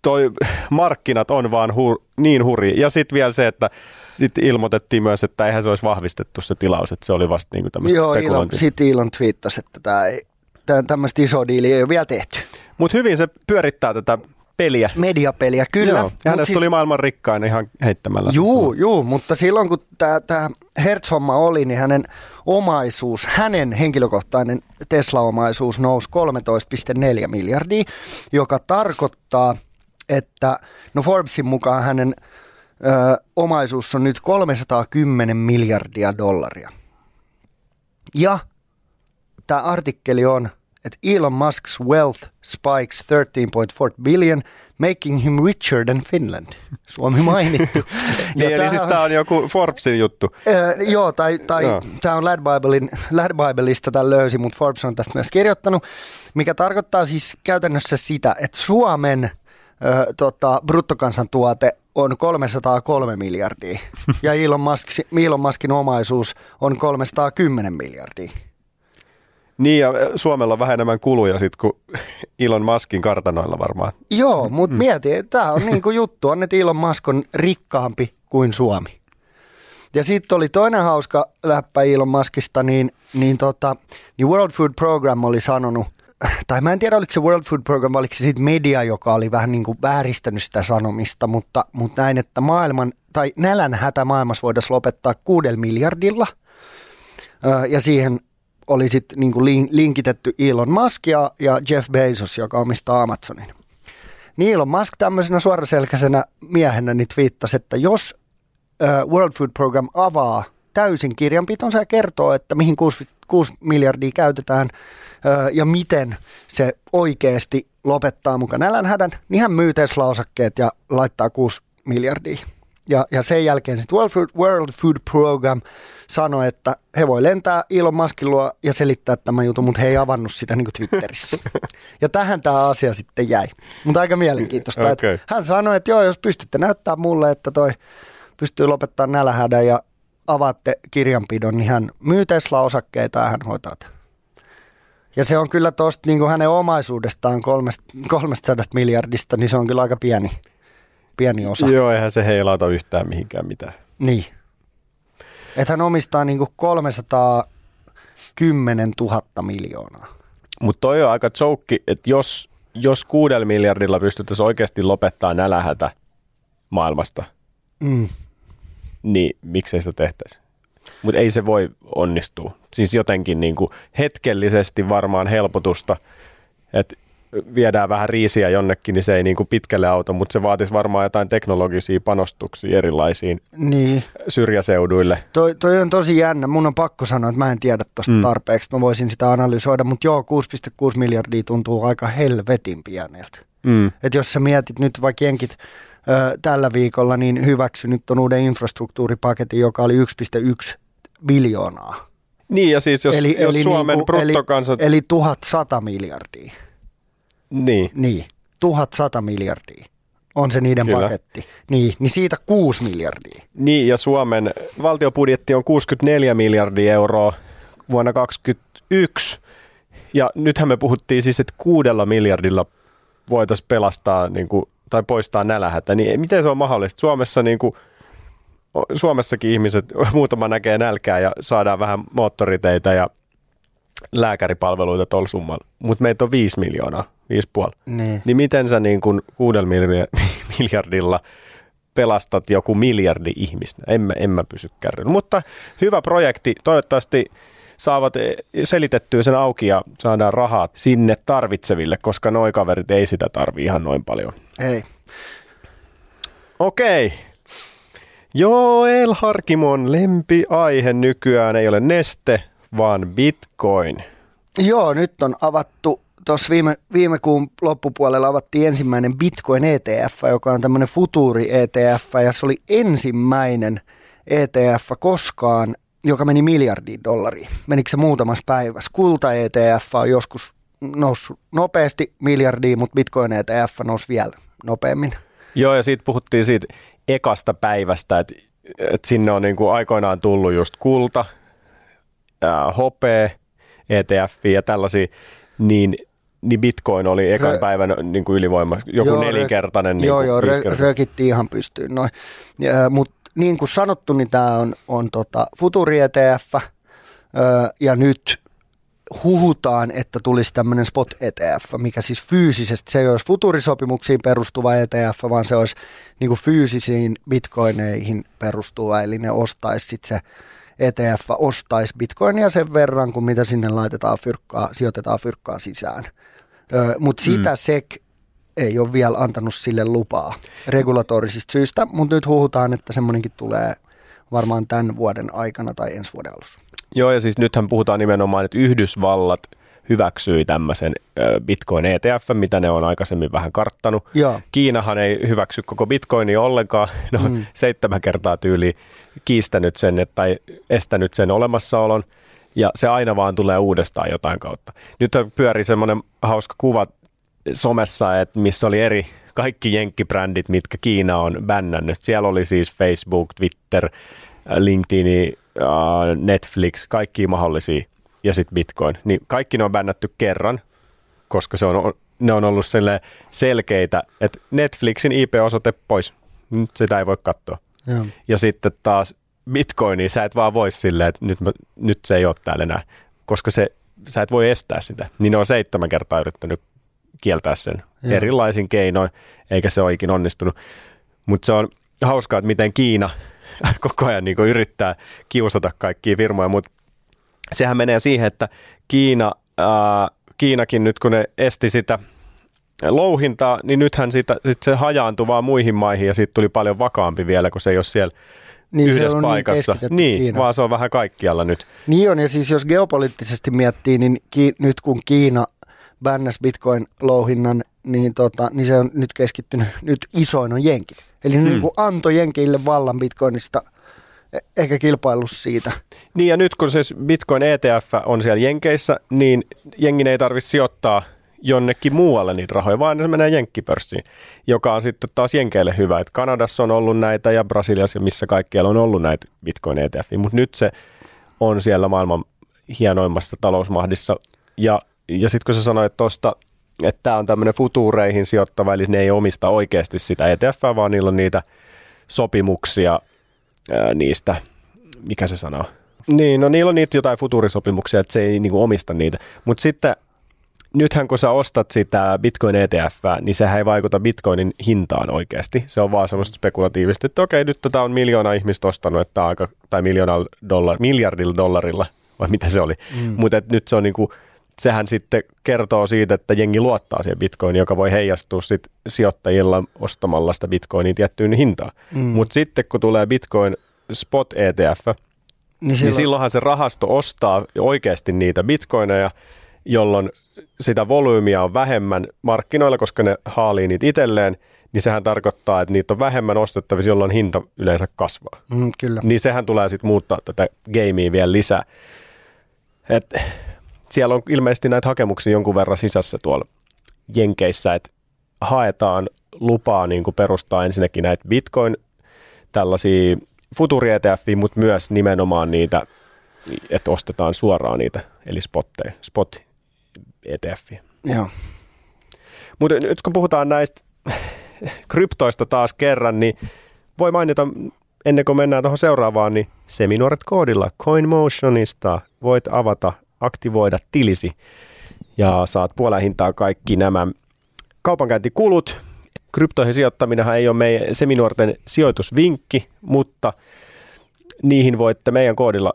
toi markkinat on vaan hu, niin huri. Ja sitten vielä se, että sitten ilmoitettiin myös, että eihän se olisi vahvistettu se tilaus, että se oli vasta niin tämmöistä Joo, Elon, sitten Elon twiittasi, että tämä ei, tämmöistä isoa diiliä ei ole vielä tehty. Mutta hyvin se pyörittää tätä peliä. Mediapeliä, kyllä. Joo, hänestä siis, tuli maailman rikkain ihan heittämällä. Juu, juu, mutta silloin kun tämä Hertz-homma oli, niin hänen omaisuus, hänen henkilökohtainen Tesla-omaisuus nousi 13,4 miljardia, joka tarkoittaa, että no Forbesin mukaan hänen ö, omaisuus on nyt 310 miljardia dollaria. Ja tämä artikkeli on, että Elon Musk's wealth spikes 13.4 billion, making him richer than Finland. Suomi mainittu. niin, eli siis tämä on joku Forbesin juttu. Ö, joo, tai, tai tämä on Lad, Biblein, Lad Bibleista tämän löysi, mutta Forbes on tästä myös kirjoittanut, mikä tarkoittaa siis käytännössä sitä, että Suomen – ö, tota, bruttokansantuote on 303 miljardia ja Elon, Musk, Elon Muskin omaisuus on 310 miljardia. Niin ja Suomella on vähän enemmän kuluja sitten kuin Elon Muskin kartanoilla varmaan. Joo, mutta mm. mieti, tämä on niin kuin juttu, on, että Elon Musk on rikkaampi kuin Suomi. Ja sitten oli toinen hauska läppä Elon Muskista, niin, niin, tota, niin World Food Program oli sanonut, tai mä en tiedä oliko se World Food Program, oliko se sitten media, joka oli vähän niin kuin vääristänyt sitä sanomista, mutta, mutta näin, että maailman, tai nälän hätä maailmassa voitaisiin lopettaa kuudella miljardilla, ja siihen oli sitten niin kuin linkitetty Elon Musk ja, ja Jeff Bezos, joka omistaa Amazonin. Niin Elon Musk tämmöisenä suoraselkäisenä miehenä niin twiittasi, että jos World Food Program avaa täysin kirjanpitonsa ja kertoo, että mihin 6, 6 miljardia käytetään ja miten se oikeasti lopettaa mukaan nälänhädän, niin hän myy Tesla-osakkeet ja laittaa 6 miljardia. Ja, ja sen jälkeen sitten World World Food Program sanoi, että he voi lentää Elon Muskin luo ja selittää tämän jutun, mutta he ei avannut sitä niin kuin Twitterissä. Ja tähän tämä asia sitten jäi. Mutta aika mielenkiintoista. okay. hän sanoi, että joo, jos pystytte näyttää mulle, että toi pystyy lopettamaan nälähädän ja avaatte kirjanpidon, niin hän myy Tesla-osakkeita ja hän hoitaa tämän. Ja se on kyllä tuosta niin hänen omaisuudestaan 300 miljardista, niin se on kyllä aika pieni, pieni osa. Joo, eihän se heilauta yhtään mihinkään mitään. Niin. Että hän omistaa niin 310 000 miljoonaa. Mutta toi on aika joukki, että jos, jos kuudella miljardilla pystyttäisiin oikeasti lopettaa nälähätä maailmasta, mm niin miksei sitä tehtäisi. Mutta ei se voi onnistua. Siis jotenkin niin kuin hetkellisesti varmaan helpotusta, että viedään vähän riisiä jonnekin, niin se ei niin kuin pitkälle auta, mutta se vaatisi varmaan jotain teknologisia panostuksia erilaisiin niin. syrjäseuduille. Toi, toi on tosi jännä. Mun on pakko sanoa, että mä en tiedä tuosta mm. tarpeeksi, mä voisin sitä analysoida, mutta joo, 6,6 miljardia tuntuu aika helvetin pieneltä. Mm. Et jos sä mietit nyt vaikka jenkit tällä viikolla niin hyväksynyt on uuden infrastruktuuripaketin, joka oli 1,1 biljoonaa. Niin ja siis jos, eli, jos eli Suomen niinku, bruttokansat... Eli, eli 1100 miljardia. Niin. Niin, 1100 miljardia on se niiden Kyllä. paketti. Niin, niin siitä 6 miljardia. Niin, ja Suomen valtiobudjetti on 64 miljardia euroa vuonna 2021. Ja nythän me puhuttiin siis, että kuudella miljardilla voitaisiin pelastaa niin kuin tai poistaa nälähätä, niin miten se on mahdollista? Suomessa niin kuin Suomessakin ihmiset, muutama näkee nälkää ja saadaan vähän moottoriteitä ja lääkäripalveluita tuolla summalla. Mutta meitä on 5 miljoonaa, 5,5. Niin. Niin miten sä niin kuin kuudella milja- miljardilla pelastat joku miljardi ihmistä? En mä, en mä pysy kärryllä. Mutta hyvä projekti. Toivottavasti saavat selitettyä sen auki ja saadaan rahaa sinne tarvitseville, koska noi kaverit ei sitä tarvi ihan noin paljon. Ei. Okei. Joel Harkimon lempiaihe nykyään ei ole neste, vaan bitcoin. Joo, nyt on avattu, tuossa viime, viime kuun loppupuolella avattiin ensimmäinen Bitcoin ETF, joka on tämmöinen futuuri ETF, ja se oli ensimmäinen ETF koskaan, joka meni miljardiin dollariin. Menikö se muutamassa päivässä? Kulta ETF on joskus noussut nopeasti miljardiin, mutta Bitcoin ETF nousi vielä nopeammin. Joo, ja siitä puhuttiin siitä ekasta päivästä, että, että sinne on niin kuin aikoinaan tullut just kulta, ää, ETF ja tällaisia, niin, niin bitcoin oli ekan Rö- päivän niin kuin ylivoima, joku Joo, nelinkertainen. Rö- niin joo, joo, rö, rökittiin ihan pystyyn noin. Mutta niin kuin sanottu, niin tämä on, on tota Futuri ETF, ö, ja nyt huhutaan, että tulisi tämmöinen spot ETF, mikä siis fyysisesti, se ei olisi futurisopimuksiin perustuva ETF, vaan se olisi niin kuin fyysisiin bitcoineihin perustuva, eli ne ostaisi sitten se ETF ostaisi bitcoinia sen verran, kuin mitä sinne laitetaan fyrkkaa, sijoitetaan fyrkkaa sisään. Mutta sitä mm. SEC ei ole vielä antanut sille lupaa regulatorisista syistä, mutta nyt huhutaan, että semmoinenkin tulee varmaan tämän vuoden aikana tai ensi vuoden alussa. Joo, ja siis nythän puhutaan nimenomaan, että Yhdysvallat hyväksyi tämmöisen Bitcoin ETF, mitä ne on aikaisemmin vähän karttanut. Joo. Kiinahan ei hyväksy koko Bitcoinia ollenkaan. Ne on mm. seitsemän kertaa tyyli kiistänyt sen tai estänyt sen olemassaolon. Ja se aina vaan tulee uudestaan jotain kautta. Nyt pyörii semmoinen hauska kuva somessa, että missä oli eri kaikki jenkkibrändit, mitkä Kiina on bännännyt. Siellä oli siis Facebook, Twitter, LinkedIn, äh, Netflix, kaikki mahdollisia ja sitten Bitcoin. Niin kaikki ne on bännätty kerran, koska se on, ne on ollut selkeitä, että Netflixin IP-osoite pois. Nyt sitä ei voi katsoa. Joo. Ja sitten taas Bitcoinia sä et vaan voi silleen, että nyt, mä, nyt se ei ole täällä enää, koska se, sä et voi estää sitä. Niin ne on seitsemän kertaa yrittänyt kieltää sen Joo. erilaisin keinoin, eikä se ole onnistunut. Mutta se on hauskaa, että miten Kiina koko ajan niin yrittää kiusata kaikkia firmoja, mutta sehän menee siihen, että Kiina, ää, Kiinakin nyt kun ne esti sitä louhintaa, niin nythän siitä, sit se hajaantui vaan muihin maihin ja siitä tuli paljon vakaampi vielä, kun se ei ole siellä Niin se yhdessä on niin paikassa. keskitetty niin, Kiinaan. vaan se on vähän kaikkialla nyt. Niin on, ja siis jos geopoliittisesti miettii, niin ki- nyt kun Kiina bännäs bitcoin-louhinnan, niin, tota, niin se on nyt keskittynyt, nyt isoin on jenkit. Eli hmm. niin kuin antoi jenkeille vallan bitcoinista, e- eikä kilpailu siitä. Niin ja nyt kun se Bitcoin ETF on siellä Jenkeissä, niin jengin ei tarvitse sijoittaa jonnekin muualle niitä rahoja, vaan se menee jenkkipörssiin, joka on sitten taas jenkeille hyvä. Et Kanadassa on ollut näitä ja Brasiliassa, missä kaikkialla on ollut näitä Bitcoin ETF, mutta nyt se on siellä maailman hienoimmassa talousmahdissa. Ja, ja sitten kun sä sanoit tuosta, että tämä on tämmöinen futuureihin sijoittava, eli ne ei omista oikeasti sitä ETF, vaan niillä on niitä sopimuksia ää, niistä, mikä se sanoo? Niin, no niillä on niitä jotain futuurisopimuksia, että se ei niinku omista niitä. Mutta sitten nythän kun sä ostat sitä Bitcoin ETF, niin sehän ei vaikuta Bitcoinin hintaan oikeasti. Se on vaan semmoista spekulatiivista, että okei, nyt tätä on miljoona ihmistä ostanut, että aika, tai miljoonalla dollar, miljardilla dollarilla, vai mitä se oli. Mm. Mutta nyt se on niinku, sehän sitten kertoo siitä, että jengi luottaa siihen bitcoiniin, joka voi heijastua sit sijoittajilla ostamalla sitä bitcoinin tiettyyn hintaan. Mm. Mutta sitten kun tulee bitcoin spot ETF, Niin, niin silloin, silloinhan se rahasto ostaa oikeasti niitä bitcoineja, jolloin sitä volyymia on vähemmän markkinoilla, koska ne haalii niitä itselleen, niin sehän tarkoittaa, että niitä on vähemmän ostettavissa, jolloin hinta yleensä kasvaa. mm, kyllä. Niin sehän tulee sitten muuttaa tätä gamea vielä lisää. Et siellä on ilmeisesti näitä hakemuksia jonkun verran sisässä tuolla Jenkeissä, että haetaan lupaa niin kuin perustaa ensinnäkin näitä bitcoin tällaisia futuri ETF, mutta myös nimenomaan niitä, että ostetaan suoraan niitä, eli spotteja, spot ETF. Joo. Mutta nyt kun puhutaan näistä kryptoista taas kerran, niin voi mainita ennen kuin mennään tuohon seuraavaan, niin Seminuoret koodilla CoinMotionista voit avata, aktivoida tilisi ja saat puolen hintaa kaikki nämä kaupankäyntikulut. Kryptoihin sijoittaminenhan ei ole meidän Seminuorten sijoitusvinkki, mutta niihin voitte meidän koodilla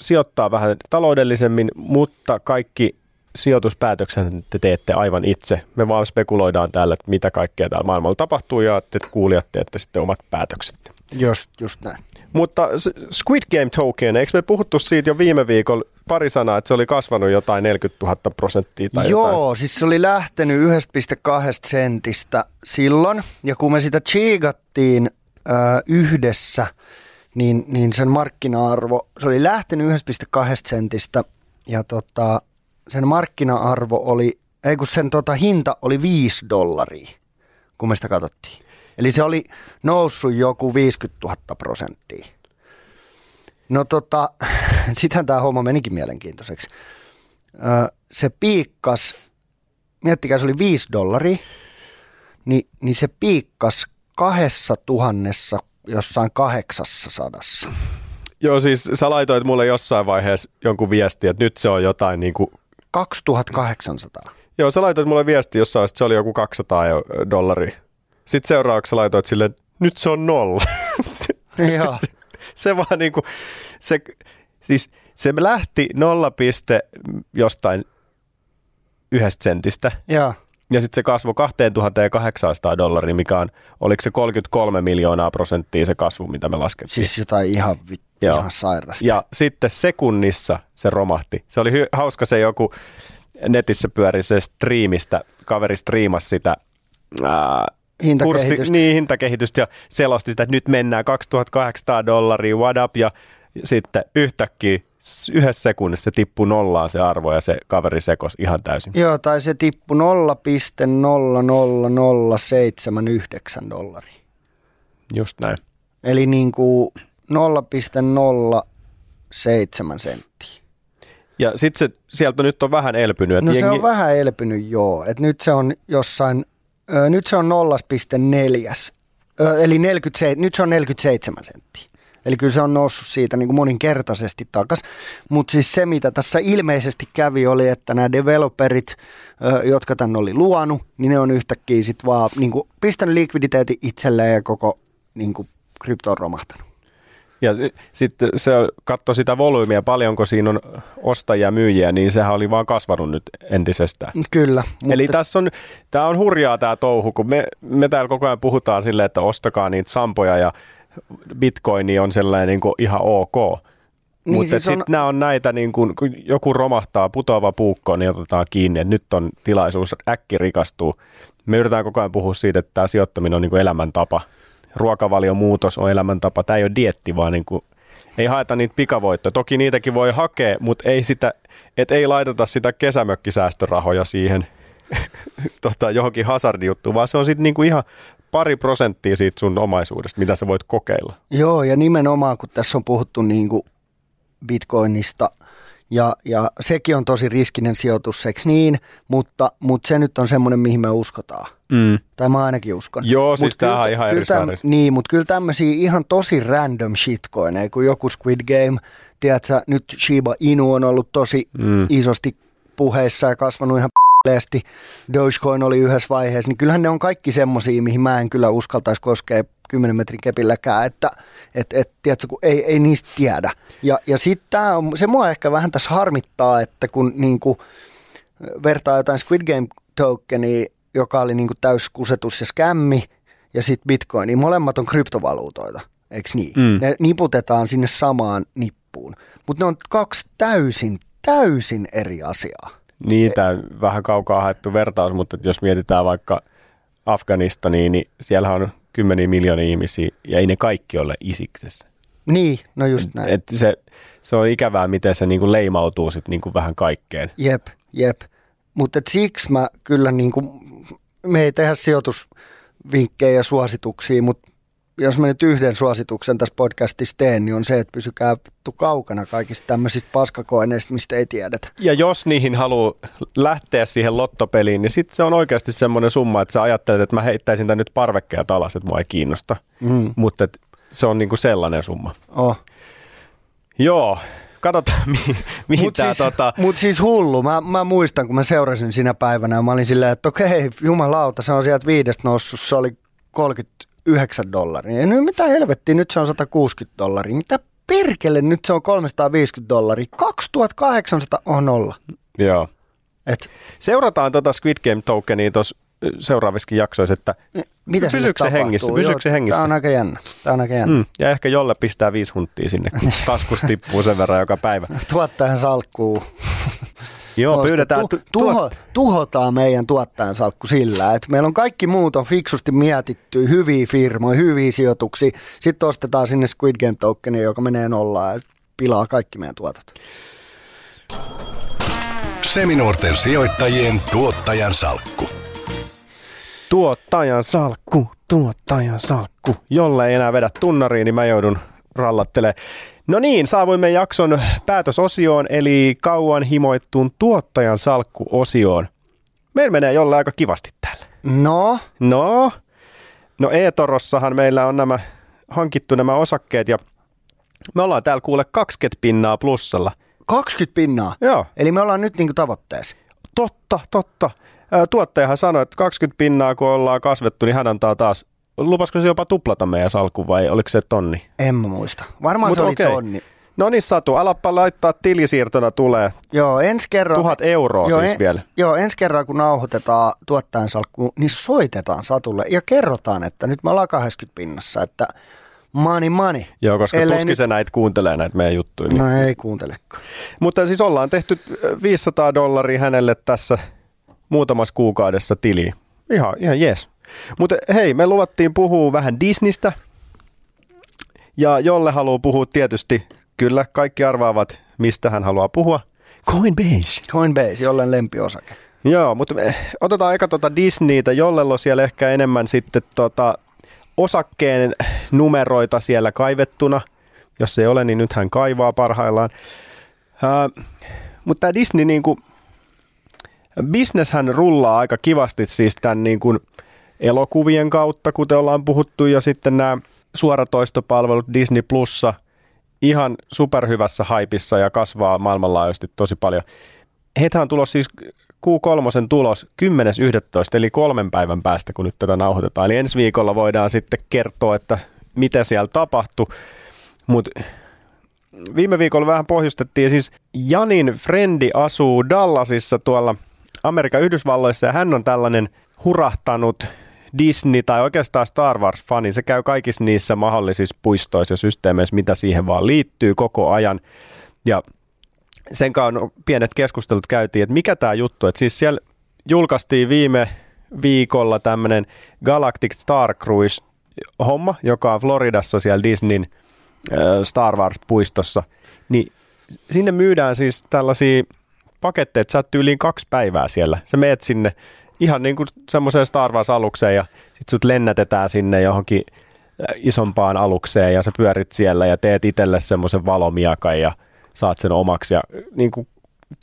sijoittaa vähän taloudellisemmin, mutta kaikki sijoituspäätöksen te teette aivan itse. Me vaan spekuloidaan täällä, että mitä kaikkea täällä maailmalla tapahtuu ja te kuulijat teette sitten omat päätökset. Just, just näin. Mutta Squid Game Token, eikö me puhuttu siitä jo viime viikolla pari sanaa, että se oli kasvanut jotain 40 000 prosenttia tai Joo, jotain? siis se oli lähtenyt 1,2 sentistä silloin, ja kun me sitä chiigattiin ö, yhdessä, niin, niin sen markkina-arvo, se oli lähtenyt 1,2 sentistä, ja tota, sen markkina-arvo oli, ei kun sen tota, hinta oli 5 dollaria, kun me sitä katsottiin. Eli se oli noussut joku 50 000 prosenttia. No tota, sitähän tämä homma menikin mielenkiintoiseksi. Se piikkas, miettikää se oli 5 dollaria, niin, niin se piikkas kahdessa tuhannessa jossain kahdeksassa sadassa. Joo, siis sä laitoit mulle jossain vaiheessa jonkun viesti, että nyt se on jotain niin kuin 2800. Joo, sä laitoit mulle viesti jossain, että se oli joku 200 dollaria. Sitten seuraavaksi laitoit sille, että nyt se on nolla. Joo. se vaan niinku, se, siis se lähti nolla piste jostain yhdestä sentistä. Joo. Ja sitten se kasvoi 2800 dollaria, mikä on, oliko se 33 miljoonaa prosenttia se kasvu, mitä me laskettiin. Siis jotain ihan, vit, Joo. ihan sairasta. Ja sitten sekunnissa se romahti. Se oli hy- hauska se joku netissä pyöri se striimistä, kaveri striimasi sitä ää, Hintakehitystä. niin, hintakehitystä ja selosti sitä, että nyt mennään 2800 dollaria, what up, ja sitten yhtäkkiä yhdessä sekunnissa se tippui nollaan se arvo ja se kaveri sekos ihan täysin. Joo, tai se tippui 0,00079 dollaria. Just näin. Eli niin kuin 0,07 senttiä. Ja sitten se sieltä nyt on vähän elpynyt. Että No se jengi, on vähän elpynyt joo. Et nyt se on jossain, ö, nyt se on 0,4, ö, eli 47, nyt se on 47 senttiä. Eli kyllä se on noussut siitä niin kuin moninkertaisesti takas. Mutta siis se, mitä tässä ilmeisesti kävi, oli, että nämä developerit, ö, jotka tänne oli luonut, niin ne on yhtäkkiä sitten vaan niin kuin pistänyt likviditeetin itselleen ja koko niin kuin, krypto on romahtanut. Ja sitten se katsoi sitä volyymia, paljonko siinä on ostajia ja myyjiä, niin sehän oli vaan kasvanut nyt entisestään. Kyllä. Mutta Eli tässä on, tämä on hurjaa tämä touhu, kun me, me täällä koko ajan puhutaan silleen, että ostakaa niitä sampoja ja bitcoini on sellainen niin kuin ihan ok. Niin, Mutta siis siis on- sitten nämä on näitä, niin kun, kun joku romahtaa, putoava puukko, niin otetaan kiinni, että nyt on tilaisuus äkki rikastuu. Me yritetään koko ajan puhua siitä, että tämä sijoittaminen on niin kuin elämäntapa. Ruokavalion muutos on elämäntapa. Tämä ei ole dietti, vaan niin kuin, ei haeta niitä pikavoittoja. Toki niitäkin voi hakea, mutta ei, sitä, et ei laiteta sitä kesämökkisäästörahoja siihen tota, johonkin hazardijuttuun, vaan se on sitten niinku ihan pari prosenttia siitä sun omaisuudesta, mitä sä voit kokeilla. Joo, ja nimenomaan kun tässä on puhuttu niin kuin bitcoinista, ja, ja sekin on tosi riskinen sijoitus, eikö niin? Mutta, mutta se nyt on semmoinen, mihin me uskotaan. Mm. Tai mä ainakin uskon. Joo, siis Mut kyllä tämähän on ihan kyllä eri täm-. Niin, mutta kyllä tämmöisiä ihan tosi random shitcoineja, kun joku Squid Game, tiedätkö, nyt Shiba Inu on ollut tosi Mm. isosti puheissa ja kasvanut ihan p***leesti. Dogecoin oli yhdessä vaiheessa, niin kyllähän ne on kaikki semmosia, mihin mä en kyllä uskaltaisi koskea 10 metrin kepilläkään, että et, et, tiedätkö, kun ei, ei niistä tiedä. Ja, ja sitten se mua ehkä vähän tässä harmittaa, että kun niinku, vertaa jotain Squid Game tokenia, joka oli niinku täys kusetus ja skämmi, ja sitten Bitcoin, niin molemmat on kryptovaluutoita, eikö niin? Mm. Ne niputetaan sinne samaan nippuun. Mutta ne on kaksi täysin, täysin eri asiaa. Niitä vähän kaukaa haettu vertaus, mutta jos mietitään vaikka Afganistaniin, niin siellä on kymmeniä miljoonia ihmisiä ja ei ne kaikki ole isiksessä. Niin, no just näin. Et se, se on ikävää, miten se niinku leimautuu sit niinku vähän kaikkeen. Jep, jep. Mutta siksi mä kyllä niin kuin, me ei tehdä sijoitusvinkkejä ja suosituksia, mutta jos mä nyt yhden suosituksen tässä podcastissa teen, niin on se, että pysykää vittu kaukana kaikista tämmöisistä paskakoineista, mistä ei tiedetä. Ja jos niihin haluaa lähteä siihen lottopeliin, niin sitten se on oikeasti semmoinen summa, että sä ajattelet, että mä heittäisin tän nyt parvekkeet alas, että mua ei kiinnosta. Mm. Mutta se on niinku sellainen summa. Oh. Joo, katsotaan mi- mihin Mutta tämä siis, tota... mut siis hullu. Mä, mä, muistan, kun mä seurasin sinä päivänä ja mä olin silleen, että okei, jumalauta, se on sieltä viidestä noussut, se oli 39 dollaria. Ja nyt mitä helvettiä, nyt se on 160 dollaria. Mitä perkele, nyt se on 350 dollaria. 2800 on nolla. Joo. Et, Seurataan tota Squid Game tokenia tuossa seuraavissakin jaksoissa, että mitä pysyykö se hengissä? Joo, Pysyykö se hengissä? Tää on aika jännä. Tää on aika jännä. Mm, ja ehkä jolle pistää viisi hunttia sinne, kun taskus tippuu sen verran joka päivä. Tuottajan salkkuu. Joo, Tuosta pyydetään... Tu- Tu- tuho, tuhotaan meidän tuottajan salkku sillä, että meillä on kaikki muut on fiksusti mietitty, hyviä firmoja, hyviä sijoituksia. Sitten ostetaan sinne Squid Game tokeni, joka menee nollaan ja pilaa kaikki meidän tuotot. Seminuorten sijoittajien tuottajan salkku. Tuottajan salkku, tuottajan salkku. Jolle ei enää vedä tunnariin, niin mä joudun rallattelemaan. No niin, saavuimme jakson päätösosioon, eli kauan himoittuun tuottajan salkku-osioon. Meillä menee jolle aika kivasti täällä. No, No, no e-torossahan meillä on nämä hankittu nämä osakkeet ja me ollaan täällä kuule 20 pinnaa plussalla. 20 pinnaa. Joo, Eli me ollaan nyt niinku tavoitteessa. totta, totta. Tuottajahan sanoi, että 20 pinnaa kun ollaan kasvettu, niin hän antaa taas, lupasko se jopa tuplata meidän salkun vai oliko se tonni? En mä muista. Varmaan Mut se oli okei. tonni. No niin Satu, alappa laittaa tilisiirtona tulee. Joo, ensi kerran... Tuhat euroa joo, siis en- vielä. Joo, ensi kerran kun nauhoitetaan tuottajan salkku, niin soitetaan Satulle ja kerrotaan, että nyt me ollaan 80 pinnassa, että money money. Joo, koska Ellei tuskin nyt- se näitä kuuntelee näitä meidän juttuja. Niin. No ei kuuntelekaan. Mutta siis ollaan tehty 500 dollaria hänelle tässä muutamassa kuukaudessa tiliin. Ihan, ihan jees. Mutta hei, me luvattiin puhua vähän Disneystä. Ja jolle haluaa puhua tietysti, kyllä kaikki arvaavat, mistä hän haluaa puhua. Coinbase. Coinbase, jollen lempiosake. Joo, mutta me otetaan eka tuota Disneytä, jollella on siellä ehkä enemmän sitten tota osakkeen numeroita siellä kaivettuna. Jos ei ole, niin nyt hän kaivaa parhaillaan. Uh, mutta tämä Disney, niin kuin, bisneshän rullaa aika kivasti siis tämän niin kuin elokuvien kautta, kuten ollaan puhuttu, ja sitten nämä suoratoistopalvelut Disney Plussa ihan superhyvässä haipissa ja kasvaa maailmanlaajuisesti tosi paljon. Heitä on tulos siis Q3 tulos 10.11. eli kolmen päivän päästä, kun nyt tätä nauhoitetaan. Eli ensi viikolla voidaan sitten kertoa, että mitä siellä tapahtui. Mutta viime viikolla vähän pohjustettiin, siis Janin frendi asuu Dallasissa tuolla Amerikan Yhdysvalloissa ja hän on tällainen hurahtanut Disney tai oikeastaan Star Wars-fani. Se käy kaikissa niissä mahdollisissa puistoissa ja systeemeissä, mitä siihen vaan liittyy koko ajan. Ja sen kanssa pienet keskustelut käytiin, että mikä tämä juttu, että siis siellä julkaistiin viime viikolla tämmöinen Galactic Star Cruise homma, joka on Floridassa siellä Disneyn Star Wars-puistossa, niin sinne myydään siis tällaisia paketteja, että sä oot tyyliin kaksi päivää siellä. Sä meet sinne ihan niin kuin semmoiseen Star Wars-alukseen ja sit sut lennätetään sinne johonkin äh, isompaan alukseen ja sä pyörit siellä ja teet itselle semmoisen valomiakan ja saat sen omaksi ja niin kuin,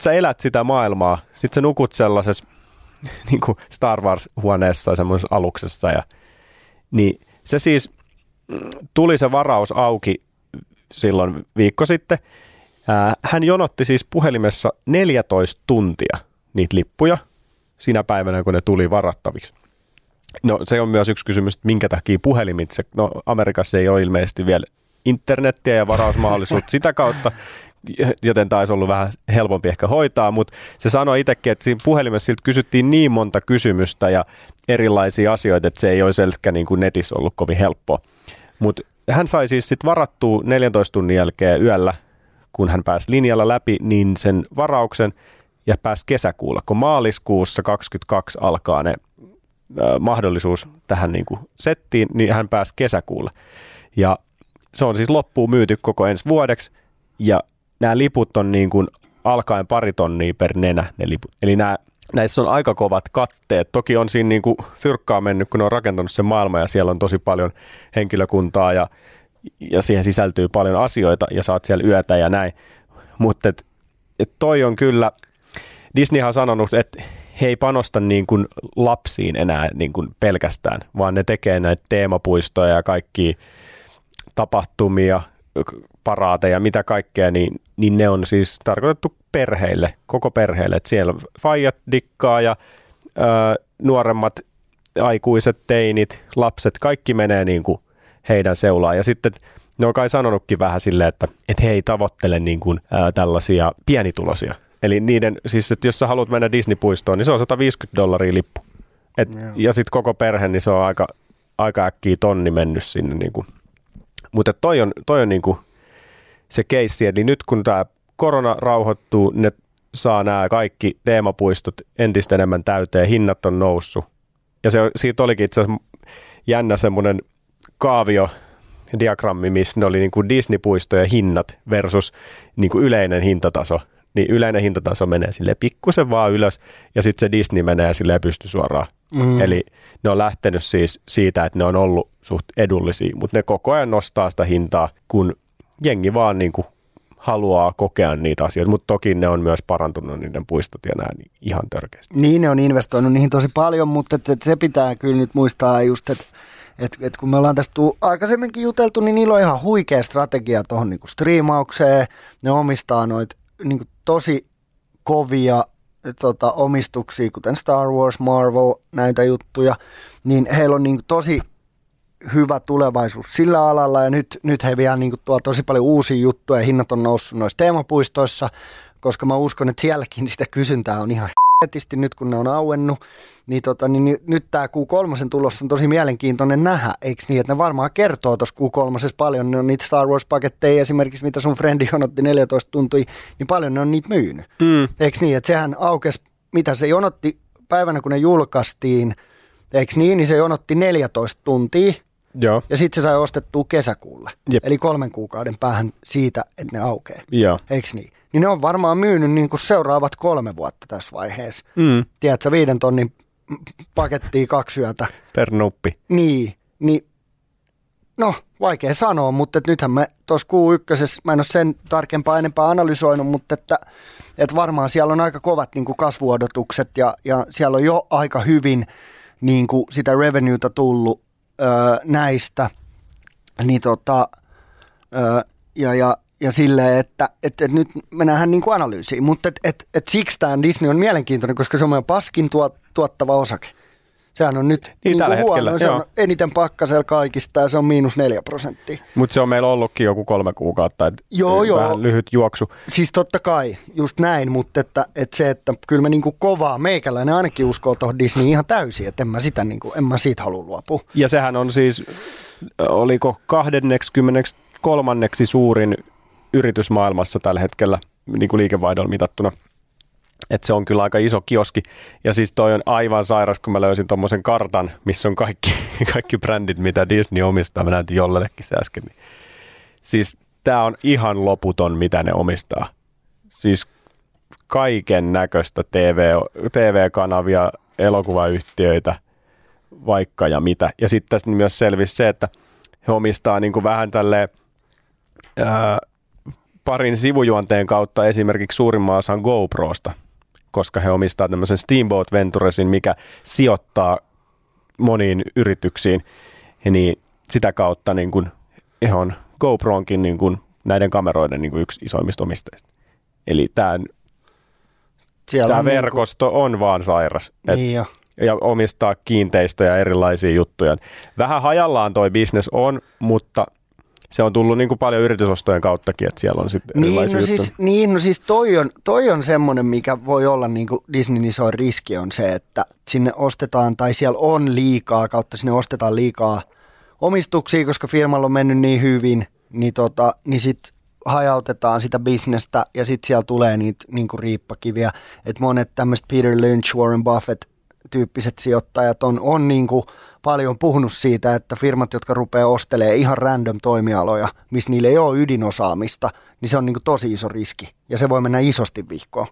sä elät sitä maailmaa, sit sä nukut sellaisessa niin kuin Star Wars-huoneessa semmoisessa aluksessa ja niin se siis mm, tuli se varaus auki silloin viikko sitten. Ää, Hän jonotti siis puhelimessa 14 tuntia niitä lippuja sinä päivänä, kun ne tuli varattaviksi. No se on myös yksi kysymys, että minkä takia puhelimitse, no Amerikassa ei ole ilmeisesti vielä internettiä ja varausmahdollisuutta sitä kautta, joten taisi ollut vähän helpompi ehkä hoitaa, mutta se sanoi itsekin, että siinä puhelimessa siltä kysyttiin niin monta kysymystä ja erilaisia asioita, että se ei olisi ehkä niin kuin netissä ollut kovin helppoa. Mutta hän sai siis sitten varattua 14 tunnin jälkeen yöllä, kun hän pääsi linjalla läpi, niin sen varauksen ja pääsi kesäkuulla, kun maaliskuussa 22 alkaa ne mahdollisuus tähän niin kuin settiin, niin hän pääsi kesäkuulla. Ja se on siis loppuun myyty koko ensi vuodeksi ja nämä liput on niin kuin alkaen pari tonnia per nenä ne liput. Eli nämä, näissä on aika kovat katteet. Toki on siinä niin kuin fyrkkaa mennyt, kun ne on rakentanut sen maailman ja siellä on tosi paljon henkilökuntaa ja, ja siihen sisältyy paljon asioita ja saat siellä yötä ja näin. Mutta et, et toi on kyllä, Disney on sanonut, että he ei panosta niin kuin lapsiin enää niin kuin pelkästään, vaan ne tekee näitä teemapuistoja ja kaikki tapahtumia, paraateja, mitä kaikkea, niin, niin ne on siis tarkoitettu perheille, koko perheille. Että siellä faijat dikkaa ja ö, nuoremmat aikuiset, teinit, lapset, kaikki menee niin kuin heidän seulaan. Ja sitten ne on kai sanonutkin vähän silleen, että, että he ei tavoittele niin kuin, ää, tällaisia pienitulosia. Eli niiden, siis että jos sä haluat mennä Disney-puistoon, niin se on 150 dollaria lippu. Et, ja sitten koko perhe, niin se on aika, aika äkkiä tonni mennyt sinne. Niin kuin. Mutta toi on, toi on niin kuin se keissi, eli nyt kun tämä korona rauhoittuu, ne saa nämä kaikki teemapuistot entistä enemmän täyteen, hinnat on noussut. Ja se, siitä olikin itse asiassa jännä semmoinen kaavio, diagrammi, missä ne oli niin kuin Disney-puistojen hinnat versus niin kuin yleinen hintataso. Niin yleinen hintataso menee sille pikkusen vaan ylös ja sitten se Disney menee sille pysty suoraan. Mm. Eli ne on lähtenyt siis siitä, että ne on ollut suht edullisia, mutta ne koko ajan nostaa sitä hintaa, kun jengi vaan niin kuin haluaa kokea niitä asioita, mutta toki ne on myös parantunut niiden puistot ja nämä niin ihan törkeästi. Niin, ne on investoinut niihin tosi paljon, mutta et, et se pitää kyllä nyt muistaa just, että et, et kun me ollaan tästä aikaisemminkin juteltu, niin niillä on ihan huikea strategia tuohon niinku striimaukseen. Ne omistaa noit niinku tosi kovia tota, omistuksia, kuten Star Wars, Marvel, näitä juttuja, niin heillä on niinku tosi hyvä tulevaisuus sillä alalla. Ja nyt, nyt he vielä niin tuo tosi paljon uusia juttuja ja hinnat on noussut noissa teemapuistoissa, koska mä uskon, että sielläkin sitä kysyntää on ihan hetisti nyt kun ne on auennut, niin, tota, niin, nyt tämä Q3 tulossa on tosi mielenkiintoinen nähdä, eikö niin, että ne varmaan kertoo tuossa Q3 paljon, ne on niitä Star Wars-paketteja esimerkiksi, mitä sun frendi otti 14 tuntui, niin paljon ne on niitä myynyt. Mm. Eikö niin, että sehän aukesi, mitä se jonotti päivänä kun ne julkaistiin, eikö niin, niin se jonotti 14 tuntia, Joo. Ja sitten se sai ostettua kesäkuulle. Jep. Eli kolmen kuukauden päähän siitä, että ne aukeaa. Joo. Eikö niin? Niin ne on varmaan myynyt niin kuin seuraavat kolme vuotta tässä vaiheessa. Mm. Tiedätkö, viiden tonnin pakettia kaksi yötä. Per nuppi. Niin, niin no vaikea sanoa, mutta nythän me tuossa Q1, mä en ole sen tarkempaa enempää analysoinut, mutta että, että varmaan siellä on aika kovat niin kuin kasvuodotukset ja, ja siellä on jo aika hyvin niin kuin sitä revenueta tullut öö, näistä, niin tota, öö, ja, ja, ja silleen, että et, et nyt mennään niin kuin analyysiin, mutta et, et, et siksi tämä Disney on mielenkiintoinen, koska se on meidän paskin tuot, tuottava osake. Sehän on nyt niin, niin tällä huono, hetkellä, se joo. on eniten pakkasella kaikista ja se on miinus neljä prosenttia. Mutta se on meillä ollutkin joku kolme kuukautta, että joo, vähän joo. lyhyt juoksu. Siis totta kai, just näin, mutta että, että se, että kyllä me niinku kovaa, meikäläinen ainakin uskoo tuohon Disney ihan täysin, että en mä, sitä niinku, en mä siitä halua luopua. Ja sehän on siis, oliko 23 suurin yritys maailmassa tällä hetkellä niin kuin liikevaihdolla mitattuna – että se on kyllä aika iso kioski. Ja siis toi on aivan sairas, kun mä löysin tuommoisen kartan, missä on kaikki, kaikki brändit, mitä Disney omistaa. Mä näytin jollellekin se äsken. Siis tää on ihan loputon, mitä ne omistaa. Siis kaiken näköistä TV, TV-kanavia, elokuvayhtiöitä, vaikka ja mitä. Ja sitten tässä myös selvisi se, että he omistaa niin kuin vähän tälleen ää, parin sivujuonteen kautta esimerkiksi suurimman osan GoProsta – koska he omistaa tämmöisen Steamboat Venturesin, mikä sijoittaa moniin yrityksiin. Ja niin sitä kautta niin kuin, he on GoPronkin niin kuin, näiden kameroiden niin kuin yksi isoimmista omistajista. Eli tämä, tämä verkosto niin kuin... on vaan sairas. Niin jo. ja omistaa kiinteistöjä erilaisia juttuja. Vähän hajallaan toi business on, mutta se on tullut niin kuin paljon yritysostojen kauttakin, että siellä on sitten niin, no siis, niin, no siis toi on, toi on semmoinen, mikä voi olla niin kuin Disneyn iso riski on se, että sinne ostetaan tai siellä on liikaa kautta sinne ostetaan liikaa omistuksia, koska firmalla on mennyt niin hyvin, niin, tota, niin sitten hajautetaan sitä bisnestä ja sitten siellä tulee niitä niin kuin riippakiviä, että monet tämmöiset Peter Lynch, Warren Buffett tyyppiset sijoittajat on, on niin kuin paljon puhunut siitä, että firmat, jotka rupeaa ostelemaan ihan random toimialoja, missä niillä ei ole ydinosaamista, niin se on niin kuin tosi iso riski ja se voi mennä isosti vihkoon.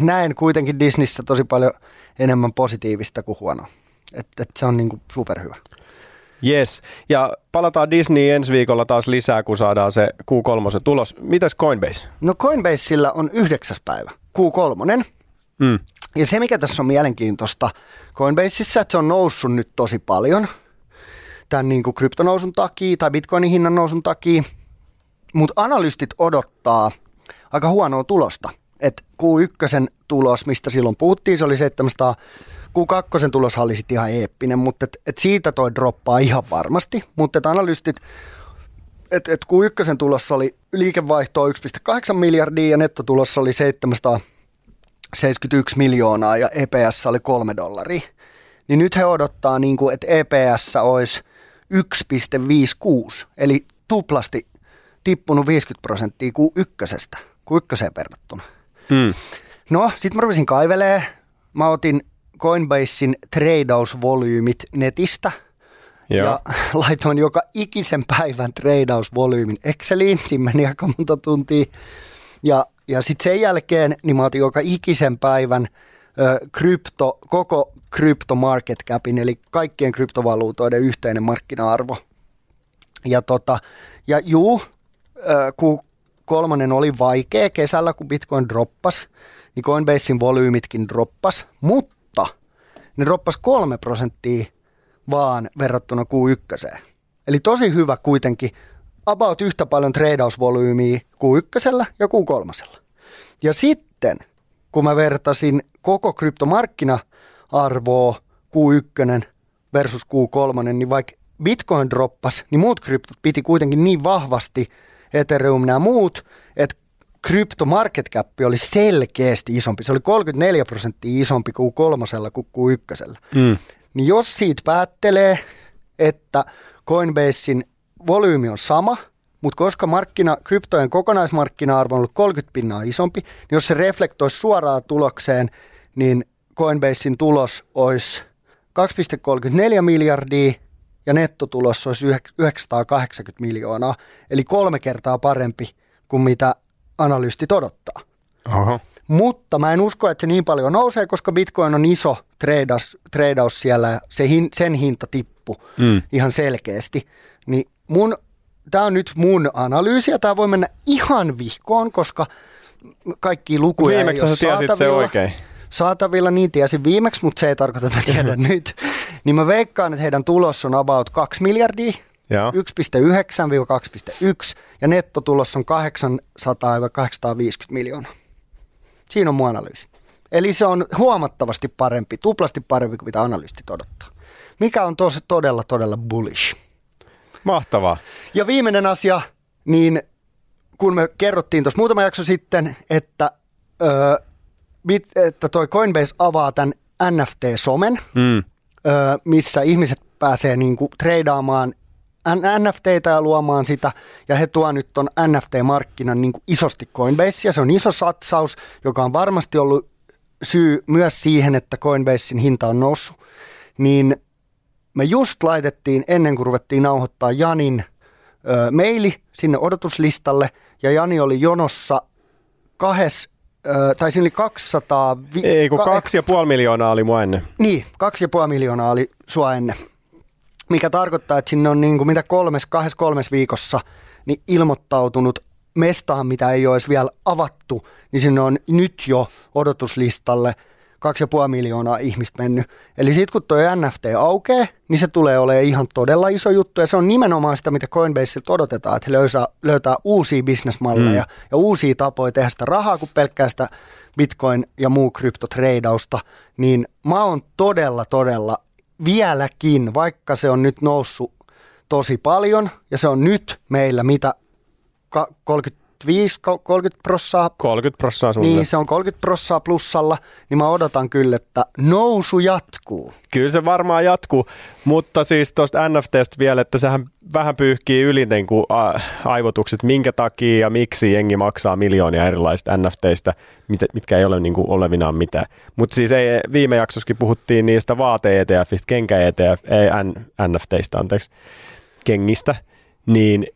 Näen kuitenkin Disneyssä tosi paljon enemmän positiivista kuin huonoa. Että et se on niin kuin superhyvä. Yes, ja palataan Disney ensi viikolla taas lisää, kun saadaan se Q3 tulos. Mitäs Coinbase? No Coinbaseilla on yhdeksäs päivä, Q3. Mm. Ja se, mikä tässä on mielenkiintoista Coinbaseissa, että se on noussut nyt tosi paljon. tämän niin kuin kryptonousun takia tai bitcoinin hinnan nousun takia, mutta analystit odottaa aika huonoa tulosta. Et Q1 tulos, mistä silloin puhuttiin, se oli 700 Q2 tulos oli sitten ihan eeppinen, mutta et, et siitä toi droppaa ihan varmasti, mutta et analystit, että et Q1 tulossa oli liikevaihtoa 1,8 miljardia ja nettotulossa oli 771 miljoonaa ja EPS oli 3 dollaria. Niin nyt he odottaa, niin kuin, että EPS olisi 1,56, eli tuplasti tippunut 50 prosenttia Q1, Q1 verrattuna. Hmm. No, sitten mä rupesin kaivelee. Mä otin Coinbasein treidausvolyymit netistä Joo. ja laitoin joka ikisen päivän treidausvolyymin Exceliin. Siinä meni aika monta tuntia. Ja, ja sitten sen jälkeen niin mä otin joka ikisen päivän ö, krypto, koko crypto market capin, eli kaikkien kryptovaluutoiden yhteinen markkina-arvo. Ja, tota, ja juu, kun kolmonen oli vaikea kesällä, kun Bitcoin droppas, niin Coinbasein volyymitkin droppas, mutta ne droppas kolme prosenttia vaan verrattuna Q1. Eli tosi hyvä kuitenkin, about yhtä paljon treidausvolyymiä Q1 ja Q3. Ja sitten, kun mä vertasin koko kryptomarkkina-arvoa Q1 versus Q3, niin vaikka Bitcoin droppas, niin muut kryptot piti kuitenkin niin vahvasti, Ethereum nämä muut, että krypto market cap oli selkeästi isompi. Se oli 34 prosenttia isompi kuin kolmosella kuin kuin ykkösellä. Mm. Niin jos siitä päättelee, että Coinbasein volyymi on sama, mutta koska markkina, kryptojen kokonaismarkkina-arvo on ollut 30 pinnaa isompi, niin jos se reflektoisi suoraan tulokseen, niin Coinbasein tulos olisi 2,34 miljardia ja nettotulos olisi 980 miljoonaa, eli kolme kertaa parempi kuin mitä analystit odottaa. Oho. Mutta mä en usko, että se niin paljon nousee, koska Bitcoin on iso treidaus, treidaus siellä ja se hin, sen hinta tippu Mm. ihan selkeästi. Niin mun, tämä on nyt mun analyysi ja tämä voi mennä ihan vihkoon, koska kaikki lukuja Viimeksi ei ole tiesit se saatavilla. oikein. Saatavilla niin tiesin viimeksi, mutta se ei tarkoita, että tiedän nyt. Niin mä veikkaan, että heidän tulos on about 2 miljardia, Joo. 1,9-2,1 ja nettotulos on 800-850 miljoonaa. Siinä on mun analyysi. Eli se on huomattavasti parempi, tuplasti parempi kuin mitä analystit odottaa. Mikä on tos, todella, todella bullish. Mahtavaa. Ja viimeinen asia, niin kun me kerrottiin tuossa muutama jakso sitten, että, öö, bit, että toi Coinbase avaa tämän NFT-somen, Mm. öö, missä ihmiset pääsee niinku treidaamaan NFTitä ja luomaan sitä, ja he tuo nyt ton NFT-markkinan niinku isosti Coinbase, ja se on iso satsaus, joka on varmasti ollut syy myös siihen, että Coinbasein hinta on noussut, niin me just laitettiin ennen kuin ruvettiin nauhoittaa Janin ö, maili sinne odotuslistalle, ja Jani oli jonossa kahes, ö, tai siinä oli 200... Vi- Ei, kun ka- kaksi ja puoli miljoonaa oli mua ennen. niin, kaksi ja puoli miljoonaa oli sua ennen. Mikä tarkoittaa, että sinne on niin kuin mitä kolmes, kahdessa kolmes viikossa niin ilmoittautunut mestaan, mitä ei olisi vielä avattu, niin sinne on nyt jo odotuslistalle kaksi ja puoli miljoonaa ihmistä mennyt. Eli sitten kun tuo NFT aukeaa, niin se tulee olemaan ihan todella iso juttu. Ja se on nimenomaan sitä, mitä Coinbaseilta odotetaan, että he löytää, löytää uusia bisnesmalleja mm. ja uusia tapoja tehdä sitä rahaa kuin pelkkää sitä bitcoin ja muu kryptotreidausta. Niin mä oon todella, todella vieläkin, vaikka se on nyt noussut tosi paljon ja se on nyt meillä mitä ka- 35, ko- 30 prossaa 30 prosenttia sulle. niin, se on 30 prossaa plussalla, niin mä odotan kyllä, että nousu jatkuu. Kyllä se varmaan jatkuu, mutta siis tuosta NFTstä vielä, että sehän vähän pyyhkii yli niin kuin, aivotukset, minkä takia ja miksi jengi maksaa miljoonia erilaisista NFTistä, mit, mitkä ei ole niin kuin, olevinaan mitään. Mutta siis ei, viime jaksossakin puhuttiin niistä vaate-ETFistä, kenkä-ETF, ei N, NFTistä, anteeksi, kengistä, niin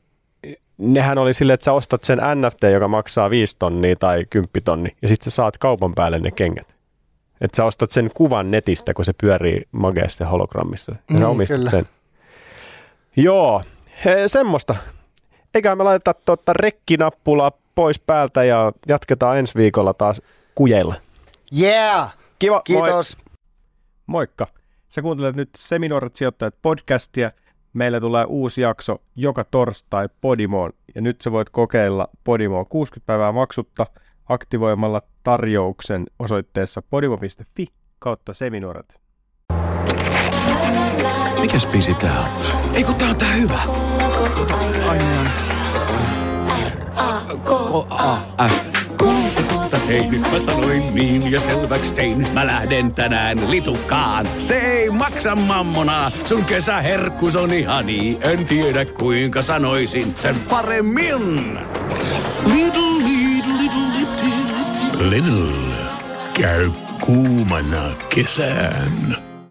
nehän oli silleen, että sä ostat sen NFT, joka maksaa 5 tonnia tai 10 tonni, ja sitten sä saat kaupan päälle ne kengät. Että sä ostat sen kuvan netistä, kun se pyörii mageessa hologrammissa. Ja sä Niin, omistat kyllä. sen. Joo, he, semmoista. Eikä me laiteta tuota rekkinappulaa pois päältä ja jatketaan ensi viikolla taas kujeilla. Yeah! Kiva, moi. Kiitos. Moikka. Sä kuuntelet nyt Seminuoret sijoittajat podcastia Meillä tulee uusi jakso joka torstai Podimoon, ja nyt sä voit kokeilla Podimoa 60 päivää maksutta aktivoimalla tarjouksen osoitteessa podimo.fi kautta seminuoret. Mikäs biisi tää on? Ei kun tää on tää hyvä. K-A-F. Hei, nyt mä sanoin niin ja selväks tein. Mä lähden tänään litukaan. Se ei maksa mammonaa. Sun kesäherkkus on ihani. En tiedä kuinka sanoisin sen paremmin. Little, little, little, little. Little. Käy kuumana kesään.